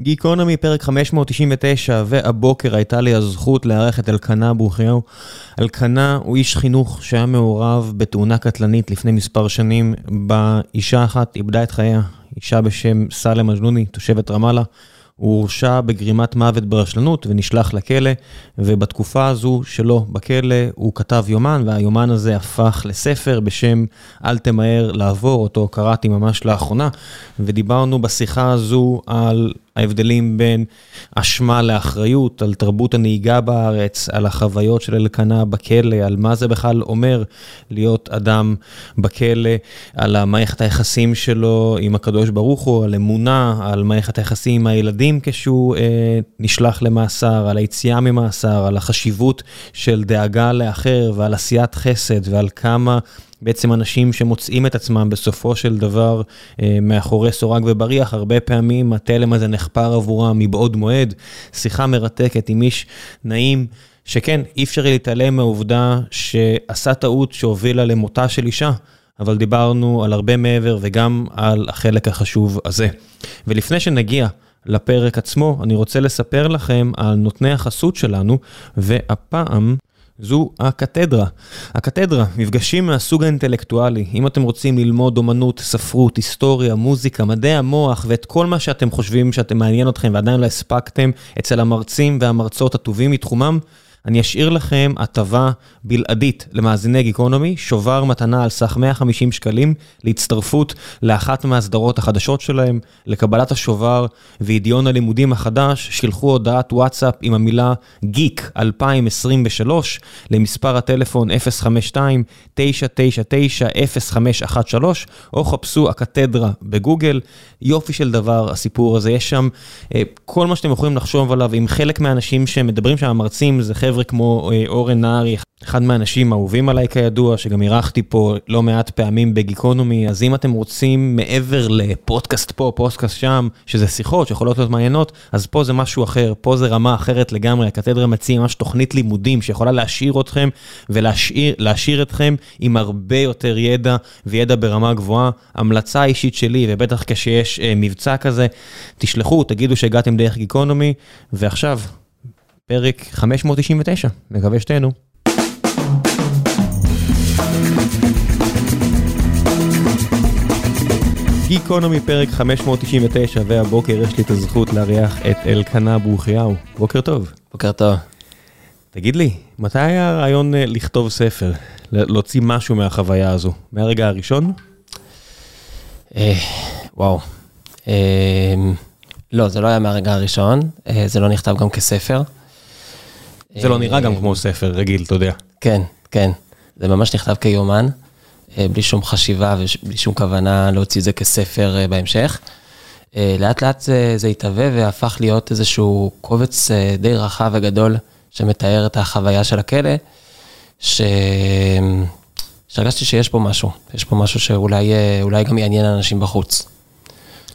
גיקונומי, פרק 599, והבוקר הייתה לי הזכות לארח את אלקנה ברוכיהו. אלקנה הוא איש חינוך שהיה מעורב בתאונה קטלנית לפני מספר שנים, בה אישה אחת איבדה את חייה, אישה בשם סאלם מג'נוני, תושבת רמאללה. הוא הורשע בגרימת מוות ברשלנות ונשלח לכלא, ובתקופה הזו שלו בכלא הוא כתב יומן, והיומן הזה הפך לספר בשם "אל תמהר לעבור", אותו קראתי ממש לאחרונה, ודיברנו בשיחה הזו על ההבדלים בין אשמה לאחריות, על תרבות הנהיגה בארץ, על החוויות של אלקנה בכלא, על מה זה בכלל אומר להיות אדם בכלא, על המערכת היחסים שלו עם הקדוש ברוך הוא, על אמונה, על מערכת היחסים עם הילדים כשהוא אה, נשלח למאסר, על היציאה ממאסר, על החשיבות של דאגה לאחר ועל עשיית חסד ועל כמה... בעצם אנשים שמוצאים את עצמם בסופו של דבר אה, מאחורי סורג ובריח, הרבה פעמים התלם הזה נחפר עבורם מבעוד מועד. שיחה מרתקת עם איש נעים, שכן, אי אפשר להתעלם מהעובדה שעשה טעות שהובילה למותה של אישה. אבל דיברנו על הרבה מעבר וגם על החלק החשוב הזה. ולפני שנגיע לפרק עצמו, אני רוצה לספר לכם על נותני החסות שלנו, והפעם זו הקתדרה. הקתדרה, מפגשים מהסוג האינטלקטואלי. אם אתם רוצים ללמוד אומנות, ספרות, היסטוריה, מוזיקה, מדעי המוח ואת כל מה שאתם חושבים שאתם מעניין אתכם ועדיין לא הספקתם אצל המרצים והמרצות הטובים מתחומם, אני אשאיר לכם הטבה בלעדית למאזיני גיקונומי, שובר מתנה על סך 150 שקלים להצטרפות לאחת מהסדרות החדשות שלהם, לקבלת השובר וידיון הלימודים החדש, שילחו הודעת וואטסאפ עם המילה גיק 2023 למספר הטלפון 052-999-0513, או חפשו הקתדרה בגוגל. יופי של דבר הסיפור הזה, יש שם אה, כל מה שאתם יכולים לחשוב עליו, עם חלק מהאנשים שמדברים שם, המרצים, זה חבר'ה כמו אה, אורן נהרי, אחד מהאנשים האהובים עליי כידוע, שגם אירחתי פה לא מעט פעמים בגיקונומי, אז אם אתם רוצים מעבר לפודקאסט פה, פודקאסט שם, שזה שיחות שיכולות להיות מעניינות, אז פה זה משהו אחר, פה זה רמה אחרת לגמרי, הקתדרה מציע ממש תוכנית לימודים שיכולה להשאיר אתכם ולהשאיר אתכם עם הרבה יותר ידע וידע ברמה גבוהה. המלצה אישית שלי, ובטח כשיש אה, מבצע כזה, תשלחו, תגידו שהגעתם דרך גיקונומי, ועכשיו, פרק 599, מקווה שתהנו. גיקונומי פרק 599, והבוקר יש לי את הזכות לארח את אלקנה ברוכיהו. בוקר טוב. בוקר טוב. תגיד לי, מתי היה הרעיון אה, לכתוב ספר? להוציא משהו מהחוויה הזו? מהרגע הראשון? אה, וואו. אה, לא, זה לא היה מהרגע הראשון, זה לא נכתב גם כספר. זה לא נראה גם כמו ספר רגיל, אתה יודע. כן, כן. זה ממש נכתב כיומן, בלי שום חשיבה ובלי שום כוונה להוציא את זה כספר בהמשך. לאט לאט זה, זה התהווה והפך להיות איזשהו קובץ די רחב וגדול שמתאר את החוויה של הכלא, ש... שהרגשתי שיש פה משהו, יש פה משהו שאולי גם יעניין אנשים בחוץ.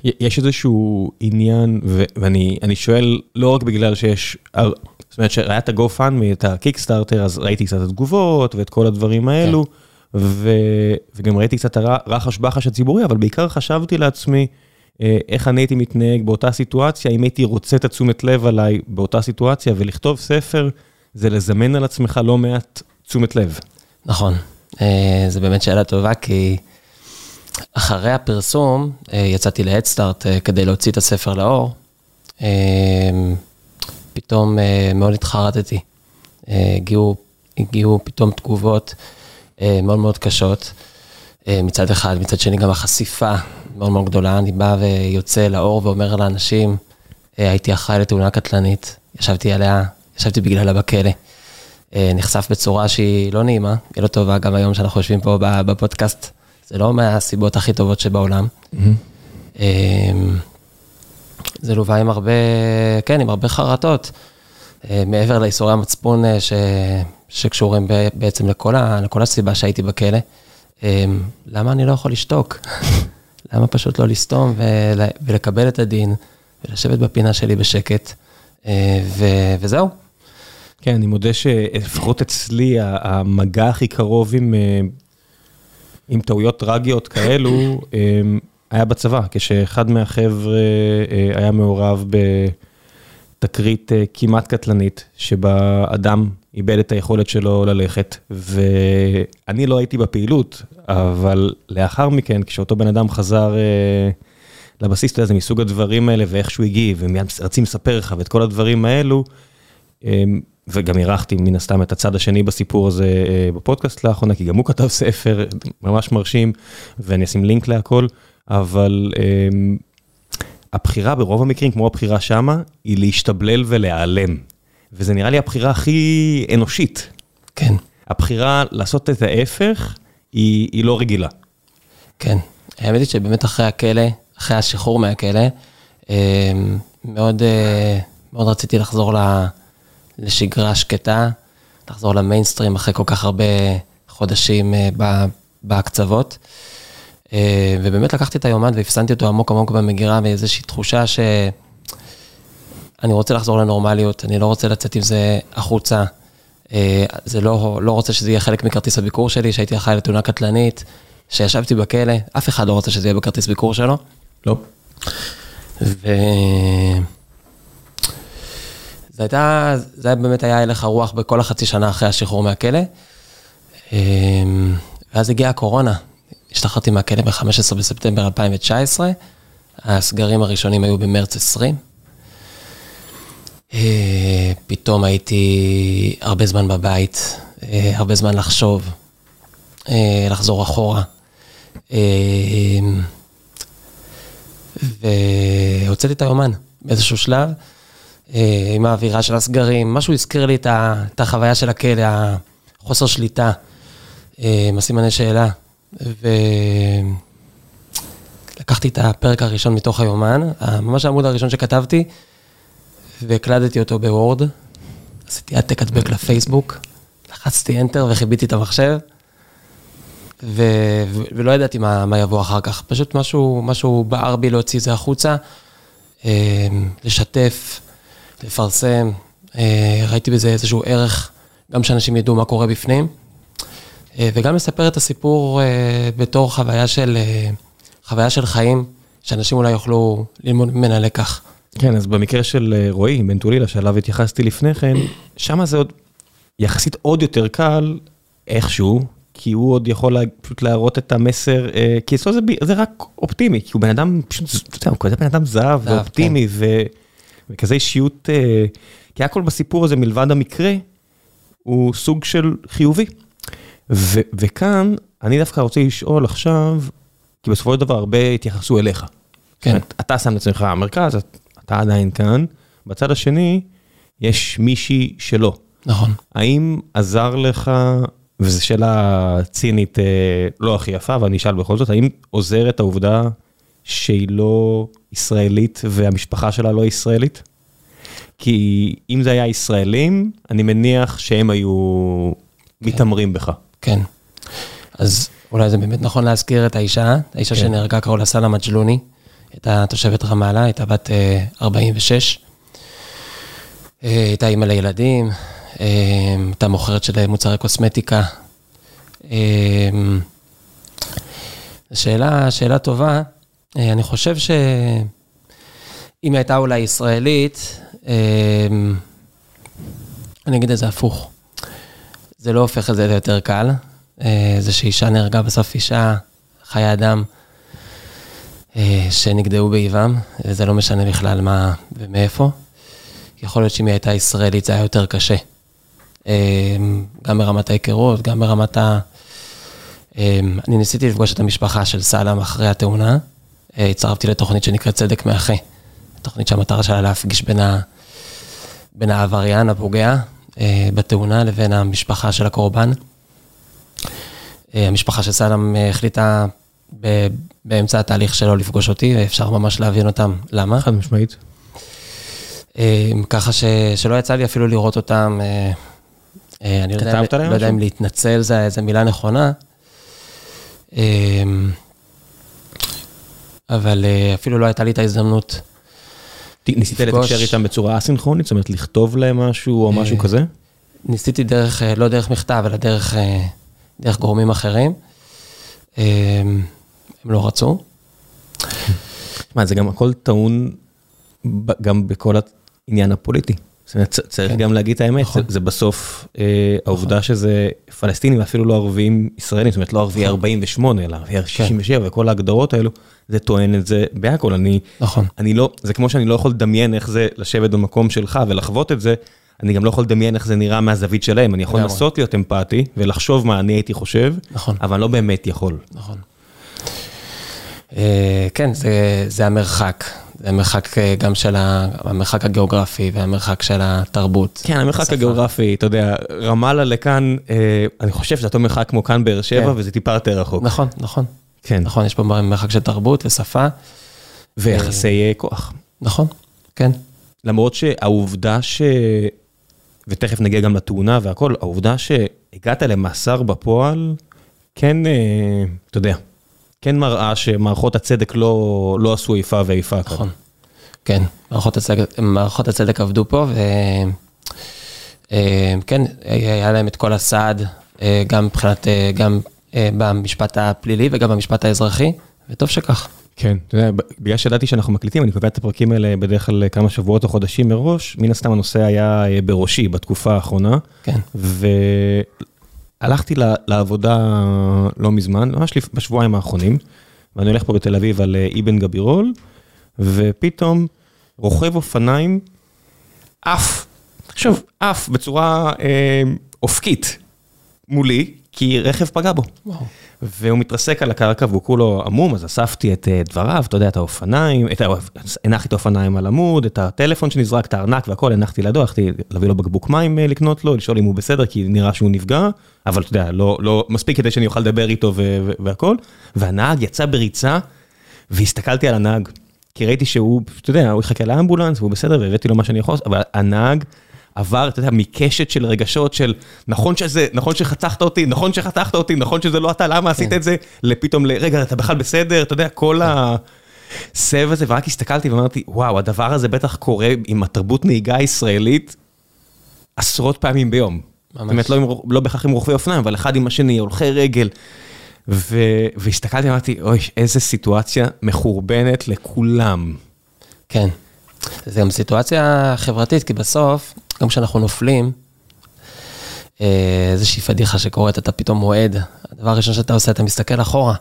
יש איזשהו עניין, ו- ואני שואל לא רק בגלל שיש, זאת אומרת שהיה את ה-GoFundMe, את הקיקסטארטר, אז ראיתי קצת התגובות ואת כל הדברים האלו, כן. ו- וגם ראיתי קצת הרחש בחש הציבורי, אבל בעיקר חשבתי לעצמי, אה, איך אני הייתי מתנהג באותה סיטואציה, אם הייתי רוצה את התשומת לב עליי באותה סיטואציה, ולכתוב ספר זה לזמן על עצמך לא מעט תשומת לב. נכון, אה, זו באמת שאלה טובה, כי אחרי הפרסום אה, יצאתי להדסטארט כדי להוציא את הספר לאור. פתאום מאוד התחרטתי. הגיעו, הגיעו פתאום תגובות מאוד מאוד קשות. מצד אחד, מצד שני גם החשיפה מאוד מאוד גדולה, אני בא ויוצא לאור ואומר לאנשים, אה, הייתי אחראי לתאונה קטלנית, ישבתי עליה, ישבתי בגללה בכלא. נחשף בצורה שהיא לא נעימה, היא לא טובה, גם היום שאנחנו יושבים פה בפודקאסט, זה לא מהסיבות הכי טובות שבעולם. Mm-hmm. זה לווה עם הרבה, כן, עם הרבה חרטות, מעבר לאיסורי המצפון ש, שקשורים בעצם לכל, ה, לכל הסיבה שהייתי בכלא. למה אני לא יכול לשתוק? למה פשוט לא לסתום ולקבל את הדין ולשבת בפינה שלי בשקט, אה, וזהו. כן, אני מודה שלפחות אצלי, המגע הכי קרוב עם, אה, עם טעויות טרגיות כאלו, אה, היה בצבא, כשאחד מהחבר'ה היה מעורב בתקרית כמעט קטלנית, שבה אדם איבד את היכולת שלו ללכת, ואני לא הייתי בפעילות, אבל לאחר מכן, כשאותו בן אדם חזר לבסיס, אתה יודע, זה מסוג הדברים האלה, ואיך שהוא הגיב, ומיד רצים לספר לך, ואת כל הדברים האלו, וגם אירחתי מן הסתם את הצד השני בסיפור הזה בפודקאסט לאחרונה, כי גם הוא כתב ספר ממש מרשים, ואני אשים לינק להכל, אבל הבחירה ברוב המקרים, כמו הבחירה שמה, היא להשתבלל ולהיעלם. וזה נראה לי הבחירה הכי אנושית. כן. הבחירה לעשות את ההפך, היא, היא לא רגילה. כן. האמת היא שבאמת אחרי הכלא, אחרי השחרור מהכלא, מאוד, מאוד רציתי לחזור ל... לשגרה שקטה, לחזור למיינסטרים אחרי כל כך הרבה חודשים בהקצוות. ובאמת לקחתי את היומן והפסנתי אותו עמוק עמוק במגירה באיזושהי תחושה שאני רוצה לחזור לנורמליות, אני לא רוצה לצאת עם זה החוצה. זה לא, לא רוצה שזה יהיה חלק מכרטיס הביקור שלי, שהייתי אחראי לתאונה קטלנית, שישבתי בכלא, אף אחד לא רוצה שזה יהיה בכרטיס ביקור שלו. לא. ו... זה הייתה, זה באמת היה הלך הרוח בכל החצי שנה אחרי השחרור מהכלא. ואז הגיעה הקורונה, השתחררתי מהכלא ב-15 בספטמבר 2019, הסגרים הראשונים היו במרץ 20. פתאום הייתי הרבה זמן בבית, הרבה זמן לחשוב, לחזור אחורה. והוצאתי את היומן באיזשהו שלב. עם האווירה של הסגרים, משהו הזכיר לי את החוויה של הכלא, החוסר שליטה, עם הסימני שאלה. ולקחתי את הפרק הראשון מתוך היומן, ממש העמוד הראשון שכתבתי, והקלדתי אותו בוורד. עשיתי העתק הדבק לפייסבוק, לחצתי Enter וחיביתי את המחשב, ו... ולא ידעתי מה, מה יבוא אחר כך. פשוט משהו, משהו בער בי להוציא את זה החוצה, לשתף. לפרסם, ראיתי בזה איזשהו ערך, גם שאנשים ידעו מה קורה בפנים, וגם לספר את הסיפור בתור חוויה של, חוויה של חיים, שאנשים אולי יוכלו ללמוד ממנה לקח. כן, אז במקרה של רועי, בן טולילה, שעליו התייחסתי לפני כן, שם זה עוד יחסית עוד יותר קל, איכשהו, כי הוא עוד יכול פשוט להראות את המסר, כי אצלו זה, זה רק אופטימי, כי הוא בן אדם, פשוט, אתה יודע, הוא כזה בן אדם זהב ואופטימי, כן. ו... וכזה אישיות, כי הכל בסיפור הזה מלבד המקרה, הוא סוג של חיובי. ו- וכאן, אני דווקא רוצה לשאול עכשיו, כי בסופו של דבר הרבה התייחסו אליך. כן. אתה שם לעצמך המרכז, אתה עדיין כאן, בצד השני, יש מישהי שלא. נכון. האם עזר לך, וזו שאלה צינית לא הכי יפה, אבל אני אשאל בכל זאת, האם עוזרת העובדה שהיא לא ישראלית והמשפחה שלה לא ישראלית? כי אם זה היה ישראלים, אני מניח שהם היו כן. מתעמרים בך. כן. אז אולי זה באמת נכון להזכיר את האישה, האישה כן. שנהרגה קראו לה סאלה מג'לוני, הייתה תושבת רמאללה, הייתה בת 46. הייתה אימא לילדים, הייתה מוכרת של מוצרי קוסמטיקה. שאלה, שאלה טובה. אני חושב שאם היא הייתה אולי ישראלית, אני אגיד את זה הפוך. זה לא הופך את זה ליותר קל. זה שאישה נהרגה בסוף אישה, חיי אדם, שנגדעו באיבם, וזה לא משנה בכלל מה ומאיפה. יכול להיות שאם היא הייתה ישראלית זה היה יותר קשה. גם ברמת ההיכרות, גם ברמת ה... אני ניסיתי לפגוש את המשפחה של סלאם אחרי התאונה. הצטרפתי לתוכנית שנקראת צדק מאחה. תוכנית שהמטרה שלה להפגיש בין, ה... בין העבריין, הפוגע, בתאונה לבין המשפחה של הקורבן. המשפחה של סלאם החליטה באמצע התהליך שלו לפגוש אותי, ואפשר ממש להבין אותם למה. חד משמעית. ככה ש... שלא יצא לי אפילו לראות אותם. אני לא יודע, לא יודע אם להתנצל זה איזה מילה נכונה. אבל אפילו לא הייתה לי את ההזדמנות. ניסית לתקשר איתם בצורה אסינכרונית? זאת אומרת, לכתוב להם משהו או משהו כזה? ניסיתי דרך, לא דרך מכתב, אלא דרך, דרך גורמים אחרים. הם לא רצו. מה, זה גם הכל טעון גם בכל העניין הפוליטי. צריך כן. גם להגיד את האמת, נכון. זה- בסוף אה, העובדה שזה פלסטינים, אפילו לא ערבים ישראלים, זאת אומרת לא ערביי 48, אלא ערביי 67, וכל ההגדרות האלו, זה טוען את זה בהכל. אני נכון. אני לא, זה כמו שאני לא יכול לדמיין איך זה לשבת במקום שלך ולחוות את זה, אני גם לא יכול לדמיין איך זה נראה מהזווית שלהם. אני יכול. לנסות להיות אמפתי ולחשוב מה אני הייתי חושב, נכון. אבל לא באמת יכול. נכון. אה, כן, זה המרחק. זה המרחק אה, גם של המרחק הגיאוגרפי והמרחק של התרבות. כן, המרחק. הגיאוגרפי, אתה יודע, רמאללה לכאן, אה, אני חושב שזה אותו מרחק כמו כאן באר שבע, כן. וזה טיפה יותר רחוק. נכון, נכון. כן, נכון, יש פה מרחק של תרבות ושפה. ויחסי אה, כוח. נכון, כן. למרות שהעובדה ש... ותכף נגיע גם לתאונה והכל, העובדה שהגעת למאסר בפועל, כן, אה, אתה יודע, כן מראה שמערכות הצדק לא, לא עשו איפה ואיפה. נכון. כן, מערכות הצדק, מערכות הצדק עבדו פה, וכן, היה להם את כל הסעד, אה, גם מבחינת, אה, גם אה, במשפט הפלילי וגם במשפט האזרחי, וטוב שכך. כן, אתה יודע, בגלל שידעתי שאנחנו מקליטים, אני קובע את הפרקים האלה בדרך כלל כמה שבועות או חודשים מראש, מן הסתם הנושא היה אה, בראשי בתקופה האחרונה, כן, והלכתי ל- לעבודה לא מזמן, ממש בשבועיים האחרונים, ואני הולך פה בתל אביב על אה, אבן גבירול, ופתאום רוכב אופניים עף, עכשיו, עף בצורה אה, אופקית מולי, כי רכב פגע בו. וואו. והוא מתרסק על הקרקע והוא כולו עמום, אז אספתי את אה, דבריו, אתה יודע, את האופניים, את ה... הנחתי את האופניים על עמוד, את הטלפון שנזרק, את הארנק והכל, הנחתי לידו, הלכתי להביא לו בקבוק מים אה, לקנות לו, לשאול אם הוא בסדר, כי נראה שהוא נפגע, אבל אתה יודע, לא, לא מספיק כדי שאני אוכל לדבר איתו ו- והכל. והנהג יצא בריצה, והסתכלתי על הנהג, כי ראיתי שהוא, אתה יודע, הוא יחכה לאמבולנס, והוא בסדר, והבאתי לו מה שאני יכול, אבל הנהג עבר, אתה יודע, מקשת של רגשות של נכון שזה, נכון שחתכת אותי, נכון שחתכת אותי, נכון שזה לא אתה, למה עשית את זה, לפתאום, רגע, אתה בכלל בסדר, אתה יודע, כל הסבב הזה, ורק הסתכלתי ואמרתי, וואו, הדבר הזה בטח קורה עם התרבות נהיגה הישראלית עשרות פעמים ביום. זאת אומרת, לא, עם, לא בהכרח עם רוכבי אופניים, אבל אחד עם השני, הולכי רגל. ו... והסתכלתי ואמרתי, אוי, איזה סיטואציה מחורבנת לכולם. כן. זה גם סיטואציה חברתית, כי בסוף, גם כשאנחנו נופלים, אה, איזושהי פדיחה שקורית, אתה פתאום מועד, הדבר הראשון שאתה עושה, אתה מסתכל אחורה.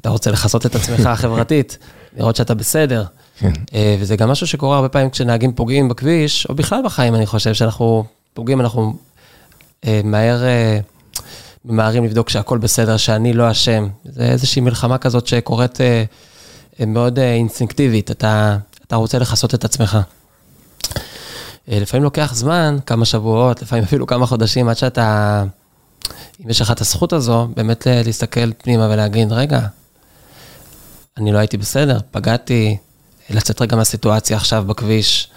אתה רוצה לכסות את עצמך חברתית, לראות שאתה בסדר. כן. אה, וזה גם משהו שקורה הרבה פעמים כשנהגים פוגעים בכביש, או בכלל בחיים, אני חושב שאנחנו פוגעים, אנחנו אה, מהר ממהרים לבדוק שהכל בסדר, שאני לא אשם. זה איזושהי מלחמה כזאת שקורית מאוד אינסטינקטיבית, אתה, אתה רוצה לכסות את עצמך. אה, לפעמים לוקח זמן, כמה שבועות, לפעמים אפילו כמה חודשים, עד שאתה, אם יש לך את הזכות הזו, באמת ל- להסתכל פנימה ולהגיד, רגע, אני לא הייתי בסדר, פגעתי, לצאת רגע מהסיטואציה עכשיו בכביש,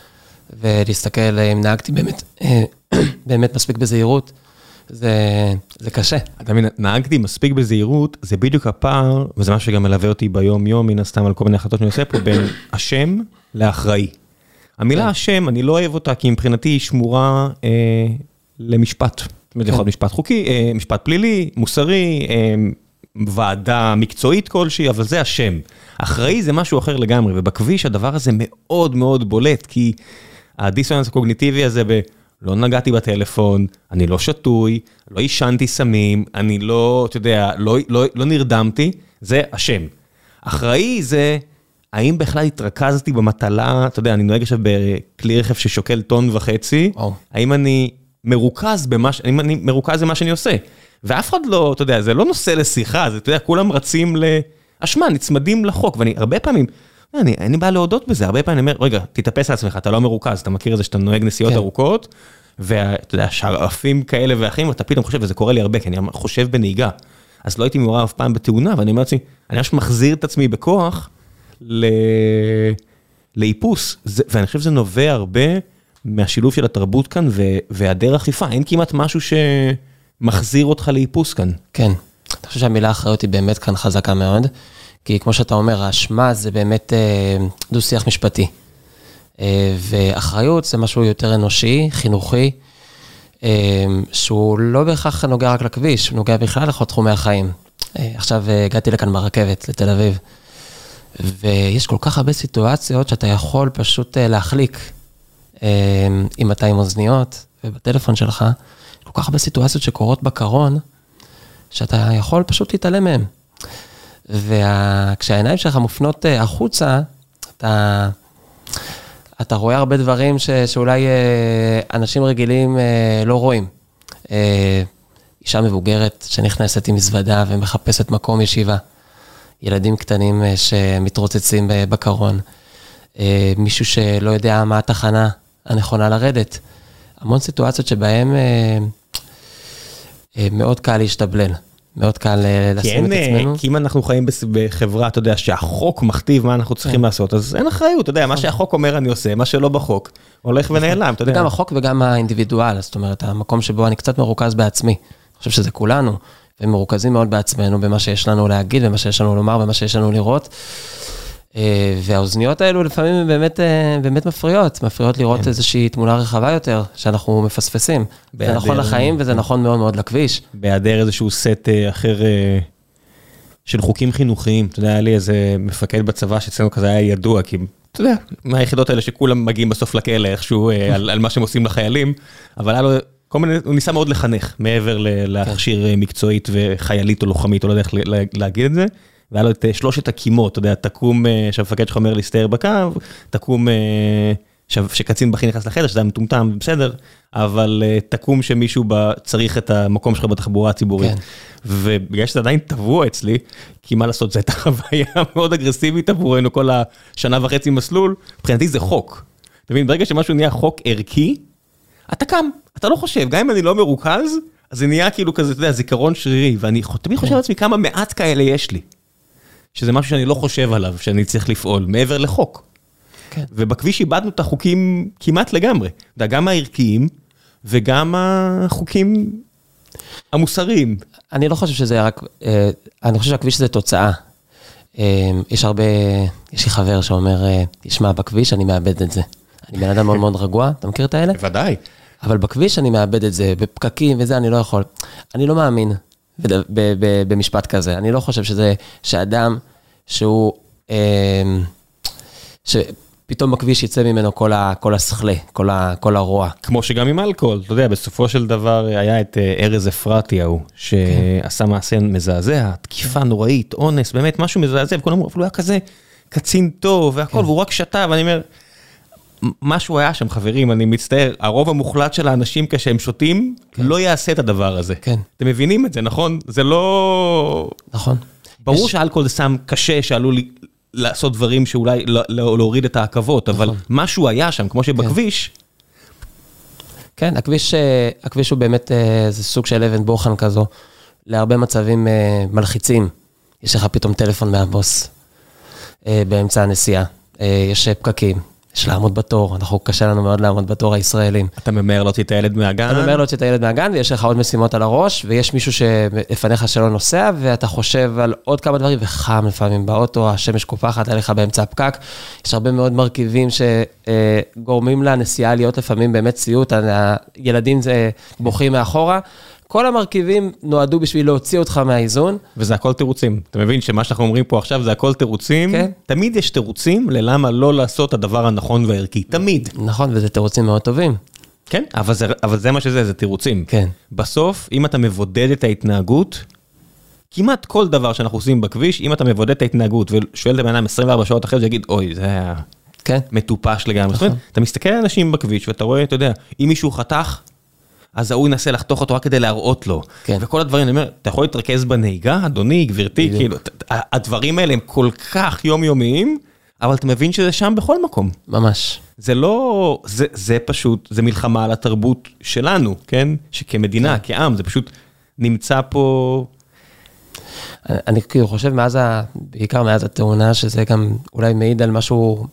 ולהסתכל אה, אם נהגתי באמת, אה, באמת מספיק בזהירות, זה, זה קשה. אתה מבין, נהגתי מספיק בזהירות, זה בדיוק הפער, וזה משהו שגם מלווה אותי ביום-יום, מן הסתם, על כל מיני החלטות שאני עושה פה, בין אשם לאחראי. המילה אשם, אני לא אוהב אותה, כי מבחינתי היא שמורה אה, למשפט. זאת אומרת, זה יכול להיות משפט חוקי, אה, משפט פלילי, מוסרי, אה, ועדה מקצועית כלשהי, אבל זה אשם. אחראי זה משהו אחר לגמרי, ובכביש הדבר הזה מאוד מאוד בולט, כי הדיסוננס הקוגניטיבי הזה ב... לא נגעתי בטלפון, אני לא שתוי, לא עישנתי סמים, אני לא, אתה יודע, לא, לא, לא נרדמתי, זה אשם. אחראי זה, האם בכלל התרכזתי במטלה, אתה יודע, אני נוהג עכשיו בכלי רכב ששוקל טון וחצי, וואו. האם אני מרוכז במה, האם אני מרוכז במה שאני עושה? ואף אחד לא, אתה יודע, זה לא נושא לשיחה, זה, אתה יודע, כולם רצים לאשמה, נצמדים לחוק, ואני הרבה פעמים, אני, לי בעיה להודות בזה, הרבה פעמים אני אומר, רגע, תתאפס על עצמך, אתה לא מרוכז, אתה מכיר את זה שאתה נוהג נסיעות כן. ארוכות, ואתה יודע, שרעפים כאלה ואחרים, ואתה פתאום חושב, וזה קורה לי הרבה, כי אני חושב בנהיגה. אז לא הייתי מעורב אף פעם בתאונה, ואני אומר לעצמי, אני ממש מחזיר את עצמי בכוח ל... לאיפוס, זה, ואני חושב שזה נובע הרבה מהשילוב של התרבות כאן והיעדר אכיפה, אין כמעט משהו שמחזיר אותך לאיפוס כאן. כן. אני חושב שהמילה אחריות היא באמת כאן חזקה מאוד, כי כמו שאתה אומר, האשמה זה באמת אה, דו-שיח משפטי. אה, ואחריות זה משהו יותר אנושי, חינוכי, אה, שהוא לא בהכרח נוגע רק לכביש, הוא נוגע בכלל לכל תחומי החיים. אה, עכשיו אה, הגעתי לכאן ברכבת, לתל אביב. ויש כל כך הרבה סיטואציות שאתה יכול פשוט אה, להחליק. אה, אם אתה עם אוזניות ובטלפון שלך, כל כך הרבה סיטואציות שקורות בקרון, שאתה יכול פשוט להתעלם מהן. וכשהעיניים שלך מופנות אה, החוצה, אתה, אתה רואה הרבה דברים ש, שאולי אנשים רגילים לא רואים. אישה מבוגרת שנכנסת עם מזוודה ומחפשת מקום ישיבה. ילדים קטנים אה, שמתרוצצים בקרון, אה, מישהו שלא יודע מה התחנה הנכונה לרדת. המון סיטואציות שבהן אה, מאוד קל להשתבלל. מאוד קל לשים את עצמנו. כי אם אנחנו חיים בחברה, אתה יודע, שהחוק מכתיב מה אנחנו צריכים כן. לעשות, אז אין אחריות, אתה יודע, מה נכון. שהחוק אומר אני עושה, מה שלא בחוק, הולך נכון. ונעלם, אתה יודע. גם החוק וגם האינדיבידואל, זאת אומרת, המקום שבו אני קצת מרוכז בעצמי. אני חושב שזה כולנו. ומרוכזים מאוד בעצמנו, במה שיש לנו להגיד, במה שיש לנו לומר, במה שיש לנו לראות. אה, והאוזניות האלו לפעמים הן באמת, אה, באמת מפריעות, מפריעות לראות כן. איזושהי תמונה רחבה יותר, שאנחנו מפספסים. זה נכון לחיים וזה נכון מאוד מאוד לכביש. בהיעדר איזשהו סט אה, אחר של חוקים חינוכיים. אתה יודע, היה לי איזה מפקד בצבא שאצלנו כזה היה ידוע, כי אתה יודע, מהיחידות האלה שכולם מגיעים בסוף לכלא איכשהו על, על מה שהם עושים לחיילים, אבל היה לו כל מיני, הוא ניסה מאוד לחנך, מעבר להכשיר כן. מקצועית וחיילית או לוחמית, או לא יודע איך להגיד את זה. והיה לו את אה, שלושת הקימות, אתה יודע, תקום, אה, שהמפקד שלך אומר להסתער בקו, תקום שקצין בכיר נכנס לחדר, שזה היה מטומטם, בסדר, אבל תקום שמישהו צריך את המקום שלך בתחבורה הציבורית. כן. ובגלל שזה עדיין טבוע אצלי, כי מה לעשות, זו הייתה חוויה מאוד אגרסיבית עבורנו כל השנה וחצי מסלול, מבחינתי זה חוק. אתה מבין, ברגע שמשהו נהיה חוק ערכי, אתה קם, אתה לא חושב, גם אם אני לא מרוכז, אז זה נהיה כאילו כזה, אתה יודע, זיכרון שרירי, ואני תמיד חושב לעצמי כמה מעט כאלה יש לי. שזה משהו שאני לא חושב עליו, שאני צריך לפעול, מעבר לחוק. כן. ובכביש איבדנו את החוקים כמעט לגמרי. אתה יודע, גם הערכיים וגם החוקים המוסריים. אני לא חושב שזה רק, אה, אני חושב שהכביש זה תוצאה. אה, יש הרבה, יש לי חבר שאומר, אה, תשמע, בכביש אני מאבד את זה. אני בן אדם מאוד מאוד רגוע, אתה מכיר את האלה? בוודאי. אבל בכביש אני מאבד את זה, בפקקים וזה, אני לא יכול. אני לא מאמין במשפט כזה. אני לא חושב שזה, שאדם שהוא, אמ, שפתאום בכביש יצא ממנו כל, ה, כל הסכלה, כל, ה, כל הרוע. כמו שגם עם אלכוהול, אתה יודע, בסופו של דבר היה את אה, ארז אפרתי ההוא, שעשה כן. מעשה מזעזע, תקיפה נוראית, אונס, באמת משהו מזעזע, וכולם אמרו, אבל הוא היה כזה קצין טוב והכל, כן. והוא רק שתה, ואני אומר... משהו היה שם, חברים, אני מצטער, הרוב המוחלט של האנשים כשהם שותים, כן. לא יעשה את הדבר הזה. כן. אתם מבינים את זה, נכון? זה לא... נכון. ברור יש... שאלכוהול זה סם קשה שעלול לעשות דברים שאולי לא, לא, להוריד את העכבות, נכון. אבל משהו היה שם, כמו שבכביש... כן, כן הכביש, אה, הכביש הוא באמת איזה אה, סוג של אבן בוחן כזו, להרבה מצבים אה, מלחיצים. יש לך פתאום טלפון מהבוס באמצע הנסיעה, יש פקקים. יש לעמוד בתור, אנחנו, קשה לנו מאוד לעמוד בתור הישראלים. אתה ממהר להוציא את הילד מהגן? אתה ממהר להוציא את הילד מהגן, ויש לך עוד משימות על הראש, ויש מישהו שלפניך שלא נוסע, ואתה חושב על עוד כמה דברים, וחם לפעמים באוטו, השמש קופחת עליך באמצע הפקק. יש הרבה מאוד מרכיבים שגורמים לנסיעה להיות לפעמים באמת סיוט, הילדים בוכים מאחורה. כל המרכיבים נועדו בשביל להוציא אותך מהאיזון. וזה הכל תירוצים. אתה מבין שמה שאנחנו אומרים פה עכשיו זה הכל תירוצים? כן. תמיד יש תירוצים ללמה לא לעשות הדבר הנכון והערכי, תמיד. נכון, וזה תירוצים מאוד טובים. כן, אבל זה, אבל זה מה שזה, זה תירוצים. כן. בסוף, אם אתה מבודד את ההתנהגות, כמעט כל דבר שאנחנו עושים בכביש, אם אתה מבודד את ההתנהגות ושואל את הבן אדם 24 שעות אחרי זה, יגיד, אוי, זה היה כן. מטופש לגמרי. נכון. אתה מסתכל על אנשים בכביש ואתה רואה, אתה יודע, אם מישהו חתך, אז ההוא ינסה לחתוך אותו רק כדי להראות לו. כן. וכל הדברים, אני אומר, אתה יכול להתרכז בנהיגה, אדוני, גברתי, כאילו, הדברים האלה הם כל כך יומיומיים, אבל אתה מבין שזה שם בכל מקום. ממש. זה לא, זה, זה פשוט, זה מלחמה על התרבות שלנו, כן? שכמדינה, כן. כעם, זה פשוט נמצא פה... אני כאילו חושב מאז, ה, בעיקר מאז התאונה, שזה גם אולי מעיד על משהו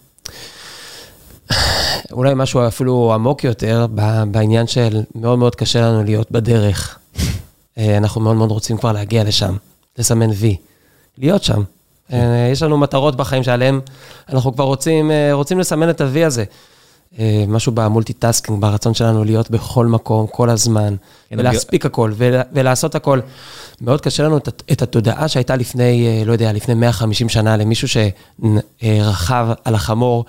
אולי משהו אפילו עמוק יותר בעניין של מאוד מאוד קשה לנו להיות בדרך. אה, אנחנו מאוד מאוד רוצים כבר להגיע לשם, לסמן וי, להיות שם. אה, יש לנו מטרות בחיים שעליהן אנחנו כבר רוצים, אה, רוצים לסמן את ה-V הזה. אה, משהו ב multitasking, ברצון שלנו להיות בכל מקום, כל הזמן, כן, ולהספיק הכל, ול- ולעשות הכל. מאוד קשה לנו את, את התודעה שהייתה לפני, אה, לא יודע, לפני 150 שנה, למישהו שרכב על החמור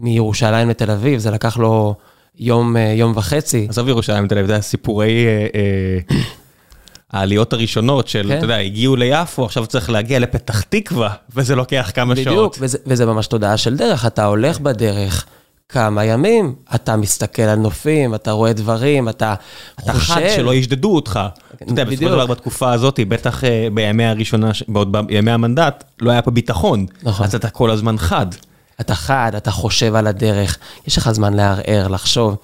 מירושלים לתל אביב, זה לקח לו יום, אה, יום וחצי. עזוב ירושלים תל אביב, זה הסיפורי אה, העליות הראשונות של, כן. אתה יודע, הגיעו ליפו, עכשיו צריך להגיע לפתח תקווה, וזה לוקח כמה בדיוק, שעות. וזה, וזה ממש תודעה של דרך, אתה הולך בדרך כמה ימים, אתה מסתכל על נופים, אתה רואה דברים, אתה חושב. חד שלא ישדדו אותך. אתה יודע, בסופו של. דבר בתקופה הזאת, בטח אה, בימי הראשונה, בעוד בימי המנדט, לא היה פה ביטחון. נכון. אז אתה כל הזמן חד. אתה חד, אתה חושב על הדרך, יש לך זמן לערער, לחשוב.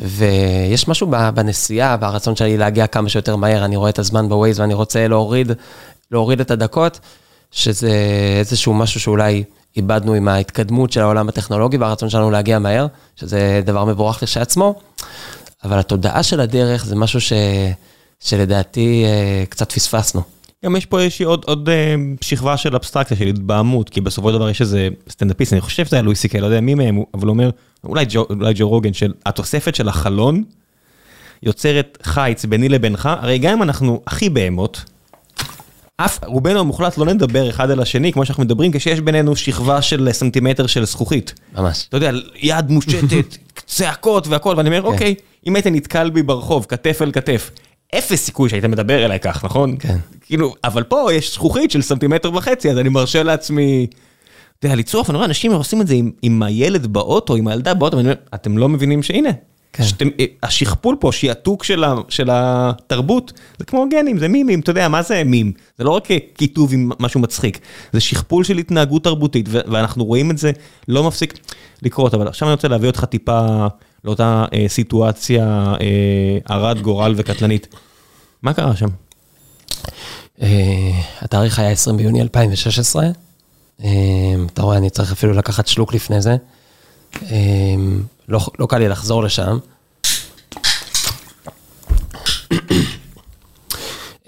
ויש משהו בנסיעה, ברצון שלי להגיע כמה שיותר מהר, אני רואה את הזמן בווייז ואני רוצה להוריד, להוריד את הדקות, שזה איזשהו משהו שאולי איבדנו עם ההתקדמות של העולם הטכנולוגי והרצון שלנו להגיע מהר, שזה דבר מבורך כשלעצמו, אבל התודעה של הדרך זה משהו ש, שלדעתי אה, קצת פספסנו. גם יש פה איזושהי עוד, עוד אה, שכבה של אבסטרקציה, של התבהמות, כי בסופו של דבר יש איזה סטנדאפיסט, אני חושב שזה היה לואי סי-קיי, לא יודע מי מהם, אבל הוא אומר, אולי ג'ו, אולי ג'ו רוגן, של התוספת של החלון יוצרת חיץ ביני לבינך, הרי גם אם אנחנו הכי בהמות, אף, רובנו המוחלט לא נדבר אחד על השני, כמו שאנחנו מדברים, כשיש בינינו שכבה של סנטימטר של זכוכית. ממש. אתה יודע, יד מושטת, צעקות והכל, ואני אומר, אוקיי, אם היית נתקל בי ברחוב, כתף אל כתף, אפס סיכוי שהיית מדבר אליי כך, נכון? כן. כאילו, אבל פה יש זכוכית של סנטימטר וחצי, אז אני מרשה לעצמי, אתה יודע, לצרוף, אני רואה אנשים עושים את זה עם, עם הילד באוטו, עם הילדה באוטו, ואני אומר, אתם לא מבינים שהנה, כן. שאתם, אה, השכפול פה, שיעתוק של, ה, של התרבות, זה כמו גנים, זה מימים, אתה יודע, מה זה מים? זה לא רק אה, כיתוב עם משהו מצחיק, זה שכפול של התנהגות תרבותית, ו- ואנחנו רואים את זה, לא מפסיק לקרות, אבל עכשיו אני רוצה להביא אותך טיפה לאותה אה, סיטואציה אה, הרת גורל וקטלנית. מה קרה שם? אה, התאריך היה 20 ביוני 2016. אה, אתה רואה, אני צריך אפילו לקחת שלוק לפני זה. אה, לא, לא קל לי לחזור לשם.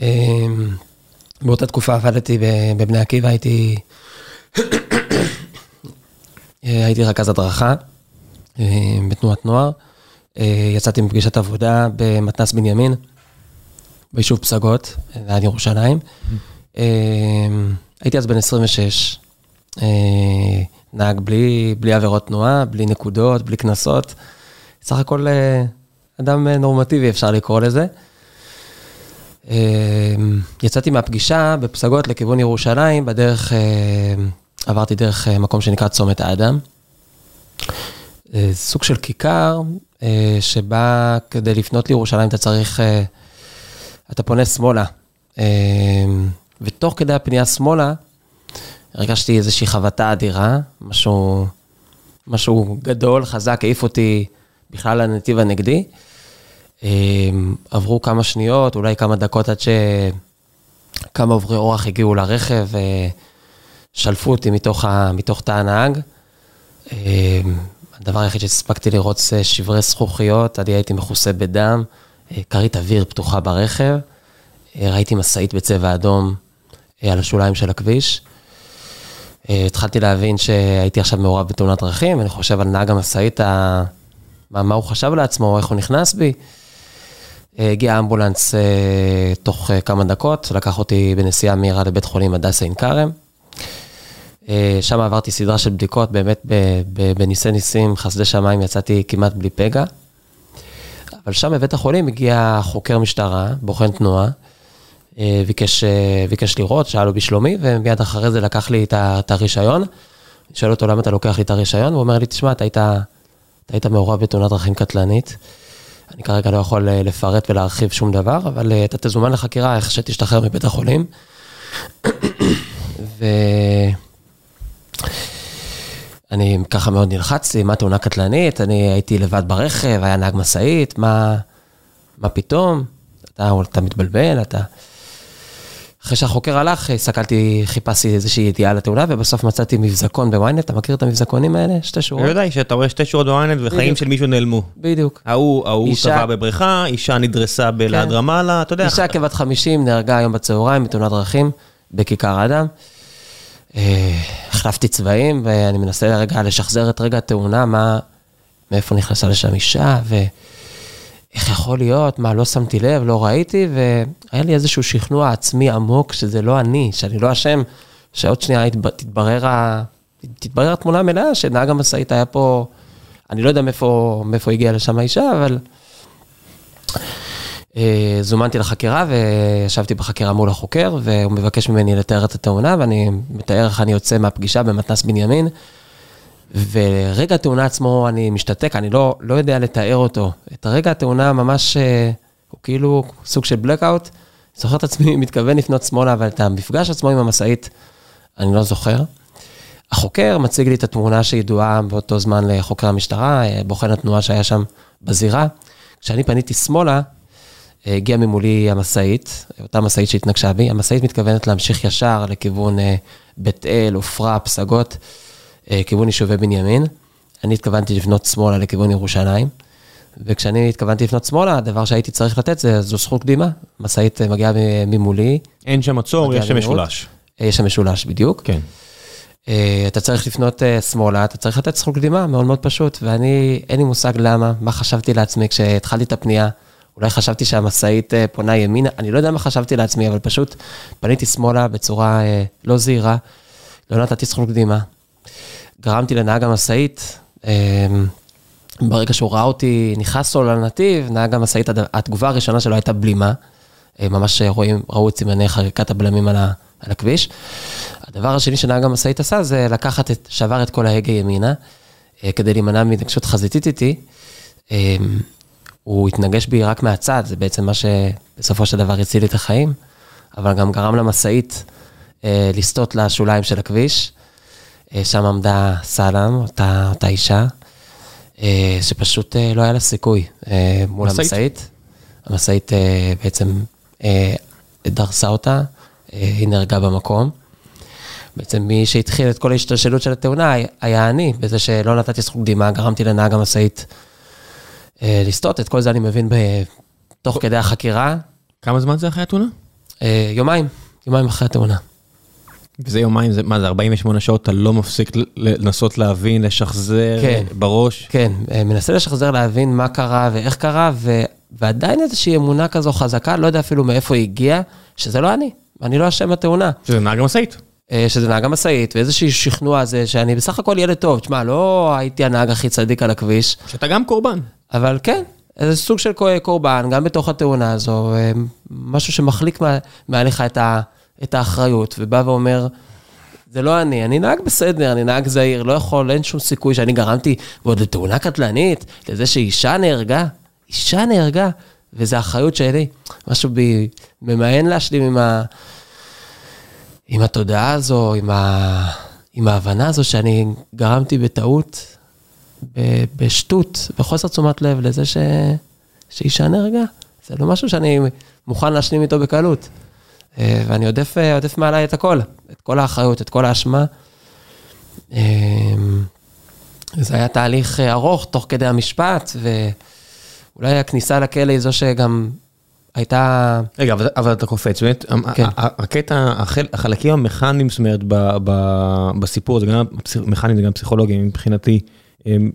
אה, באותה תקופה עבדתי בבני עקיבא, הייתי, אה, הייתי רכז הדרכה אה, בתנועת נוער. אה, יצאתי מפגישת עבודה במתנ"ס בנימין. ביישוב פסגות, ליד ירושלים. אה, הייתי אז בן 26, אה, נהג בלי, בלי עבירות תנועה, בלי נקודות, בלי קנסות. סך הכל אה, אדם אה, נורמטיבי, אפשר לקרוא לזה. אה, יצאתי מהפגישה בפסגות לכיוון ירושלים, בדרך עברתי דרך מקום שנקרא צומת האדם. אה, סוג של כיכר, שבה כדי לפנות לירושלים אתה צריך... אתה פונה שמאלה. ותוך כדי הפנייה שמאלה, הרגשתי איזושהי חבטה אדירה, משהו, משהו גדול, חזק, העיף אותי בכלל לנתיב הנגדי. אה, עברו כמה שניות, אולי כמה דקות עד שכמה עוברי אורח הגיעו לרכב, שלפו אותי מתוך, ה, מתוך תא הנהג. אה, הדבר היחיד שהספקתי לראות זה שברי זכוכיות, אני הייתי מכוסה בדם, אה, כרית אוויר פתוחה ברכב, אה, ראיתי משאית בצבע אדום אה, על השוליים של הכביש. אה, התחלתי להבין שהייתי עכשיו מעורב בתאונת דרכים, אני חושב על נהג המשאית, מה, מה הוא חשב לעצמו, איך הוא נכנס בי. אה, הגיע אמבולנס אה, תוך כמה דקות, לקח אותי בנסיעה מהירה לבית חולים הדסה עין כרם. שם עברתי סדרה של בדיקות, באמת בניסי ניסים, חסדי שמיים, יצאתי כמעט בלי פגע. אבל שם בבית החולים הגיע חוקר משטרה, בוחן תנועה, ביקש, אה, ביקש לראות, שאל לו בשלומי, ומיד אחרי זה לקח לי את הרישיון. אני שואל אותו למה אתה לוקח לי את הרישיון, הוא אומר לי, תשמע, אתה היית, אתה היית מעורב בתאונת דרכים קטלנית. אני כרגע לא יכול אה, לפרט ולהרחיב שום דבר, אבל אה, אתה תזומן לחקירה איך שתשתחרר מבית החולים. ו... אני ככה מאוד נלחצתי, מה תאונה קטלנית, אני הייתי לבד ברכב, היה נהג משאית, מה, מה פתאום? אתה, אתה מתבלבל, אתה... אחרי שהחוקר הלך, הסתכלתי, חיפשתי איזושהי ידיעה על התאונה, ובסוף מצאתי מבזקון בוויינט, אתה מכיר את המבזקונים האלה? שתי שורות? בוודאי שאתה רואה שתי שורות בוויינט וחיים. של מישהו נעלמו. בדיוק. ההוא, ההוא אישה- טבע בבריכה, אישה נדרסה בליד כן. רמאללה, אתה יודע. אישה כבת 50 נהרגה היום בצהריים בתאונת דרכים בכיכר האדם. אה, החלפתי צבעים, ואני מנסה רגע לשחזר את רגע התאונה, מה, מאיפה נכנסה לשם אישה, ואיך יכול להיות, מה, לא שמתי לב, לא ראיתי, והיה לי איזשהו שכנוע עצמי עמוק שזה לא אני, שאני לא אשם, שעוד שנייה תתברר, תתברר התמונה המלאה, שנהג המשאית היה פה, אני לא יודע מאיפה, מאיפה הגיעה לשם האישה, אבל... אה, זומנתי לחקירה וישבתי בחקירה מול החוקר, והוא מבקש ממני לתאר את התאונה, ואני מתאר איך אני יוצא מהפגישה במתנ"ס בנימין. ורגע התאונה עצמו, אני משתתק, אני לא, לא יודע לתאר אותו. את הרגע התאונה ממש, אה, הוא כאילו סוג של blackout. זוכר את עצמי מתכוון לפנות שמאלה, אבל את המפגש עצמו עם המשאית, אני לא זוכר. החוקר מציג לי את התמונה שידועה באותו זמן לחוקר המשטרה, אה, בוחן התנועה שהיה שם בזירה. כשאני פניתי שמאלה, הגיעה ממולי המשאית, אותה משאית שהתנגשה בי, המשאית מתכוונת להמשיך ישר לכיוון אה, בית אל, עופרה, פסגות, אה, כיוון יישובי בנימין. אני התכוונתי לפנות שמאלה לכיוון ירושלים, וכשאני התכוונתי לפנות שמאלה, הדבר שהייתי צריך לתת זה, זו זכות קדימה. משאית אה, מגיעה ממולי. אין שם עצור, יש שם משולש. יש שם משולש, בדיוק. כן. אתה צריך לפנות שמאלה, אתה צריך לתת זכות קדימה, מאוד מאוד פשוט, ואני, אין לי מושג למה, מה חשבתי לעצמי כשהתחלתי את הפנייה. אולי חשבתי שהמשאית אה, פונה ימינה, אני לא יודע מה חשבתי לעצמי, אבל פשוט פניתי שמאלה בצורה אה, לא זהירה, לא נתתי זכות קדימה. גרמתי לנהג המשאית, אה, ברגע שהוא ראה אותי, נכנס לו לנתיב, נהג המשאית, התגובה הראשונה שלו הייתה בלימה. ממש רואים, ראו את סימני חריקת הבלמים על, ה, על הכביש. הדבר השני שנהג המשאית עשה זה לקחת את, שבר את כל ההגה ימינה, כדי להימנע מהתנגשות חזיתית איתי. הוא התנגש בי רק מהצד, זה בעצם מה שבסופו של דבר הציל את החיים, אבל גם גרם למשאית אה, לסטות לשוליים של הכביש. אה, שם עמדה סלאם, אותה, אותה אישה, אה, שפשוט אה, לא היה לה סיכוי מול משאית. המשאית. המשאית בעצם דרסה אותה, היא נהרגה במקום. בעצם מי שהתחיל את כל ההשתלשלות של התאונה היה אני, בזה שלא נתתי זכות קדימה, גרמתי לנהג המשאית לסטות, את כל זה אני מבין תוך כדי החקירה. כמה זמן זה אחרי התאונה? יומיים, יומיים אחרי התאונה. וזה יומיים, זה, מה זה 48 שעות, אתה לא מפסיק לנסות להבין, לשחזר כן, בראש? כן, אה, מנסה לשחזר להבין מה קרה ואיך קרה, ו, ועדיין איזושהי אמונה כזו חזקה, לא יודע אפילו מאיפה היא הגיעה, שזה לא אני, אני לא אשם בתאונה. שזה נהג המשאית. שזה נהג המשאית, ואיזשהו שכנוע הזה, שאני בסך הכל ילד טוב. תשמע, לא הייתי הנהג הכי צדיק על הכביש. שאתה גם קורבן. אבל כן, איזה סוג של קורבן, גם בתוך התאונה הזו, אה, משהו שמחליק מעליך את, את האחריות, ובא ואומר, זה לא אני, אני נהג בסדר, אני נהג זהיר, לא יכול, אין שום סיכוי שאני גרמתי, ועוד לתאונה קטלנית, לזה שאישה נהרגה, אישה נהרגה, וזו אחריות שלי. משהו בי ממאן להשלים עם, ה, עם התודעה הזו, עם, ה, עם ההבנה הזו שאני גרמתי בטעות בשטות, בחוסר תשומת לב לזה ש... שאישה נהרגה. זה לא משהו שאני מוכן להשלים איתו בקלות. אה, ואני עודף, אה, עודף מעליי את הכל, את כל האחריות, את כל האשמה. אה, זה היה תהליך ארוך תוך כדי המשפט, ואולי הכניסה לכלא היא זו שגם הייתה... רגע, אבל, אבל אתה קופץ, באמת, כן. הקטע, החל, החלקים המכניים, זאת אומרת, ב, ב, בסיפור, זה גם מכניים, זה גם פסיכולוגי מבחינתי, הם,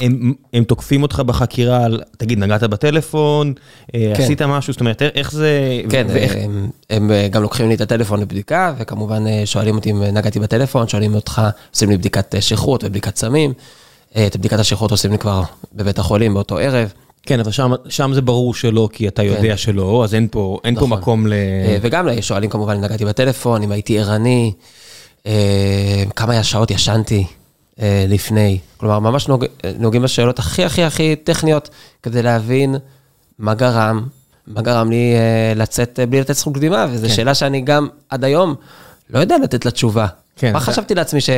הם, הם תוקפים אותך בחקירה על, תגיד, נגעת בטלפון, אה, כן. עשית משהו, זאת אומרת, איך זה... כן, ואיך... הם, הם אה, גם לוקחים לי את הטלפון לבדיקה, וכמובן אה, שואלים אותי אם נגעתי בטלפון, שואלים אותך, עושים לי בדיקת שכרות ובדיקת סמים. את בדיקת השכרות עושים לי כבר בבית החולים באותו ערב. כן, אבל שם, שם זה ברור שלא, כי אתה יודע כן. שלא, אז אין פה, אין נכון. פה מקום ל... וגם שואלים כמובן אם נגעתי בטלפון, אם הייתי ערני, כמה שעות ישנתי. אה, לפני. כלומר, ממש נוג, נוגעים בשאלות הכי הכי הכי טכניות, כדי להבין מה גרם, מה גרם לי אה, לצאת אה, בלי לתת זכות קדימה, וזו כן. שאלה שאני גם עד היום לא יודע לתת לה תשובה. כן. מה. חשבתי לעצמי ש...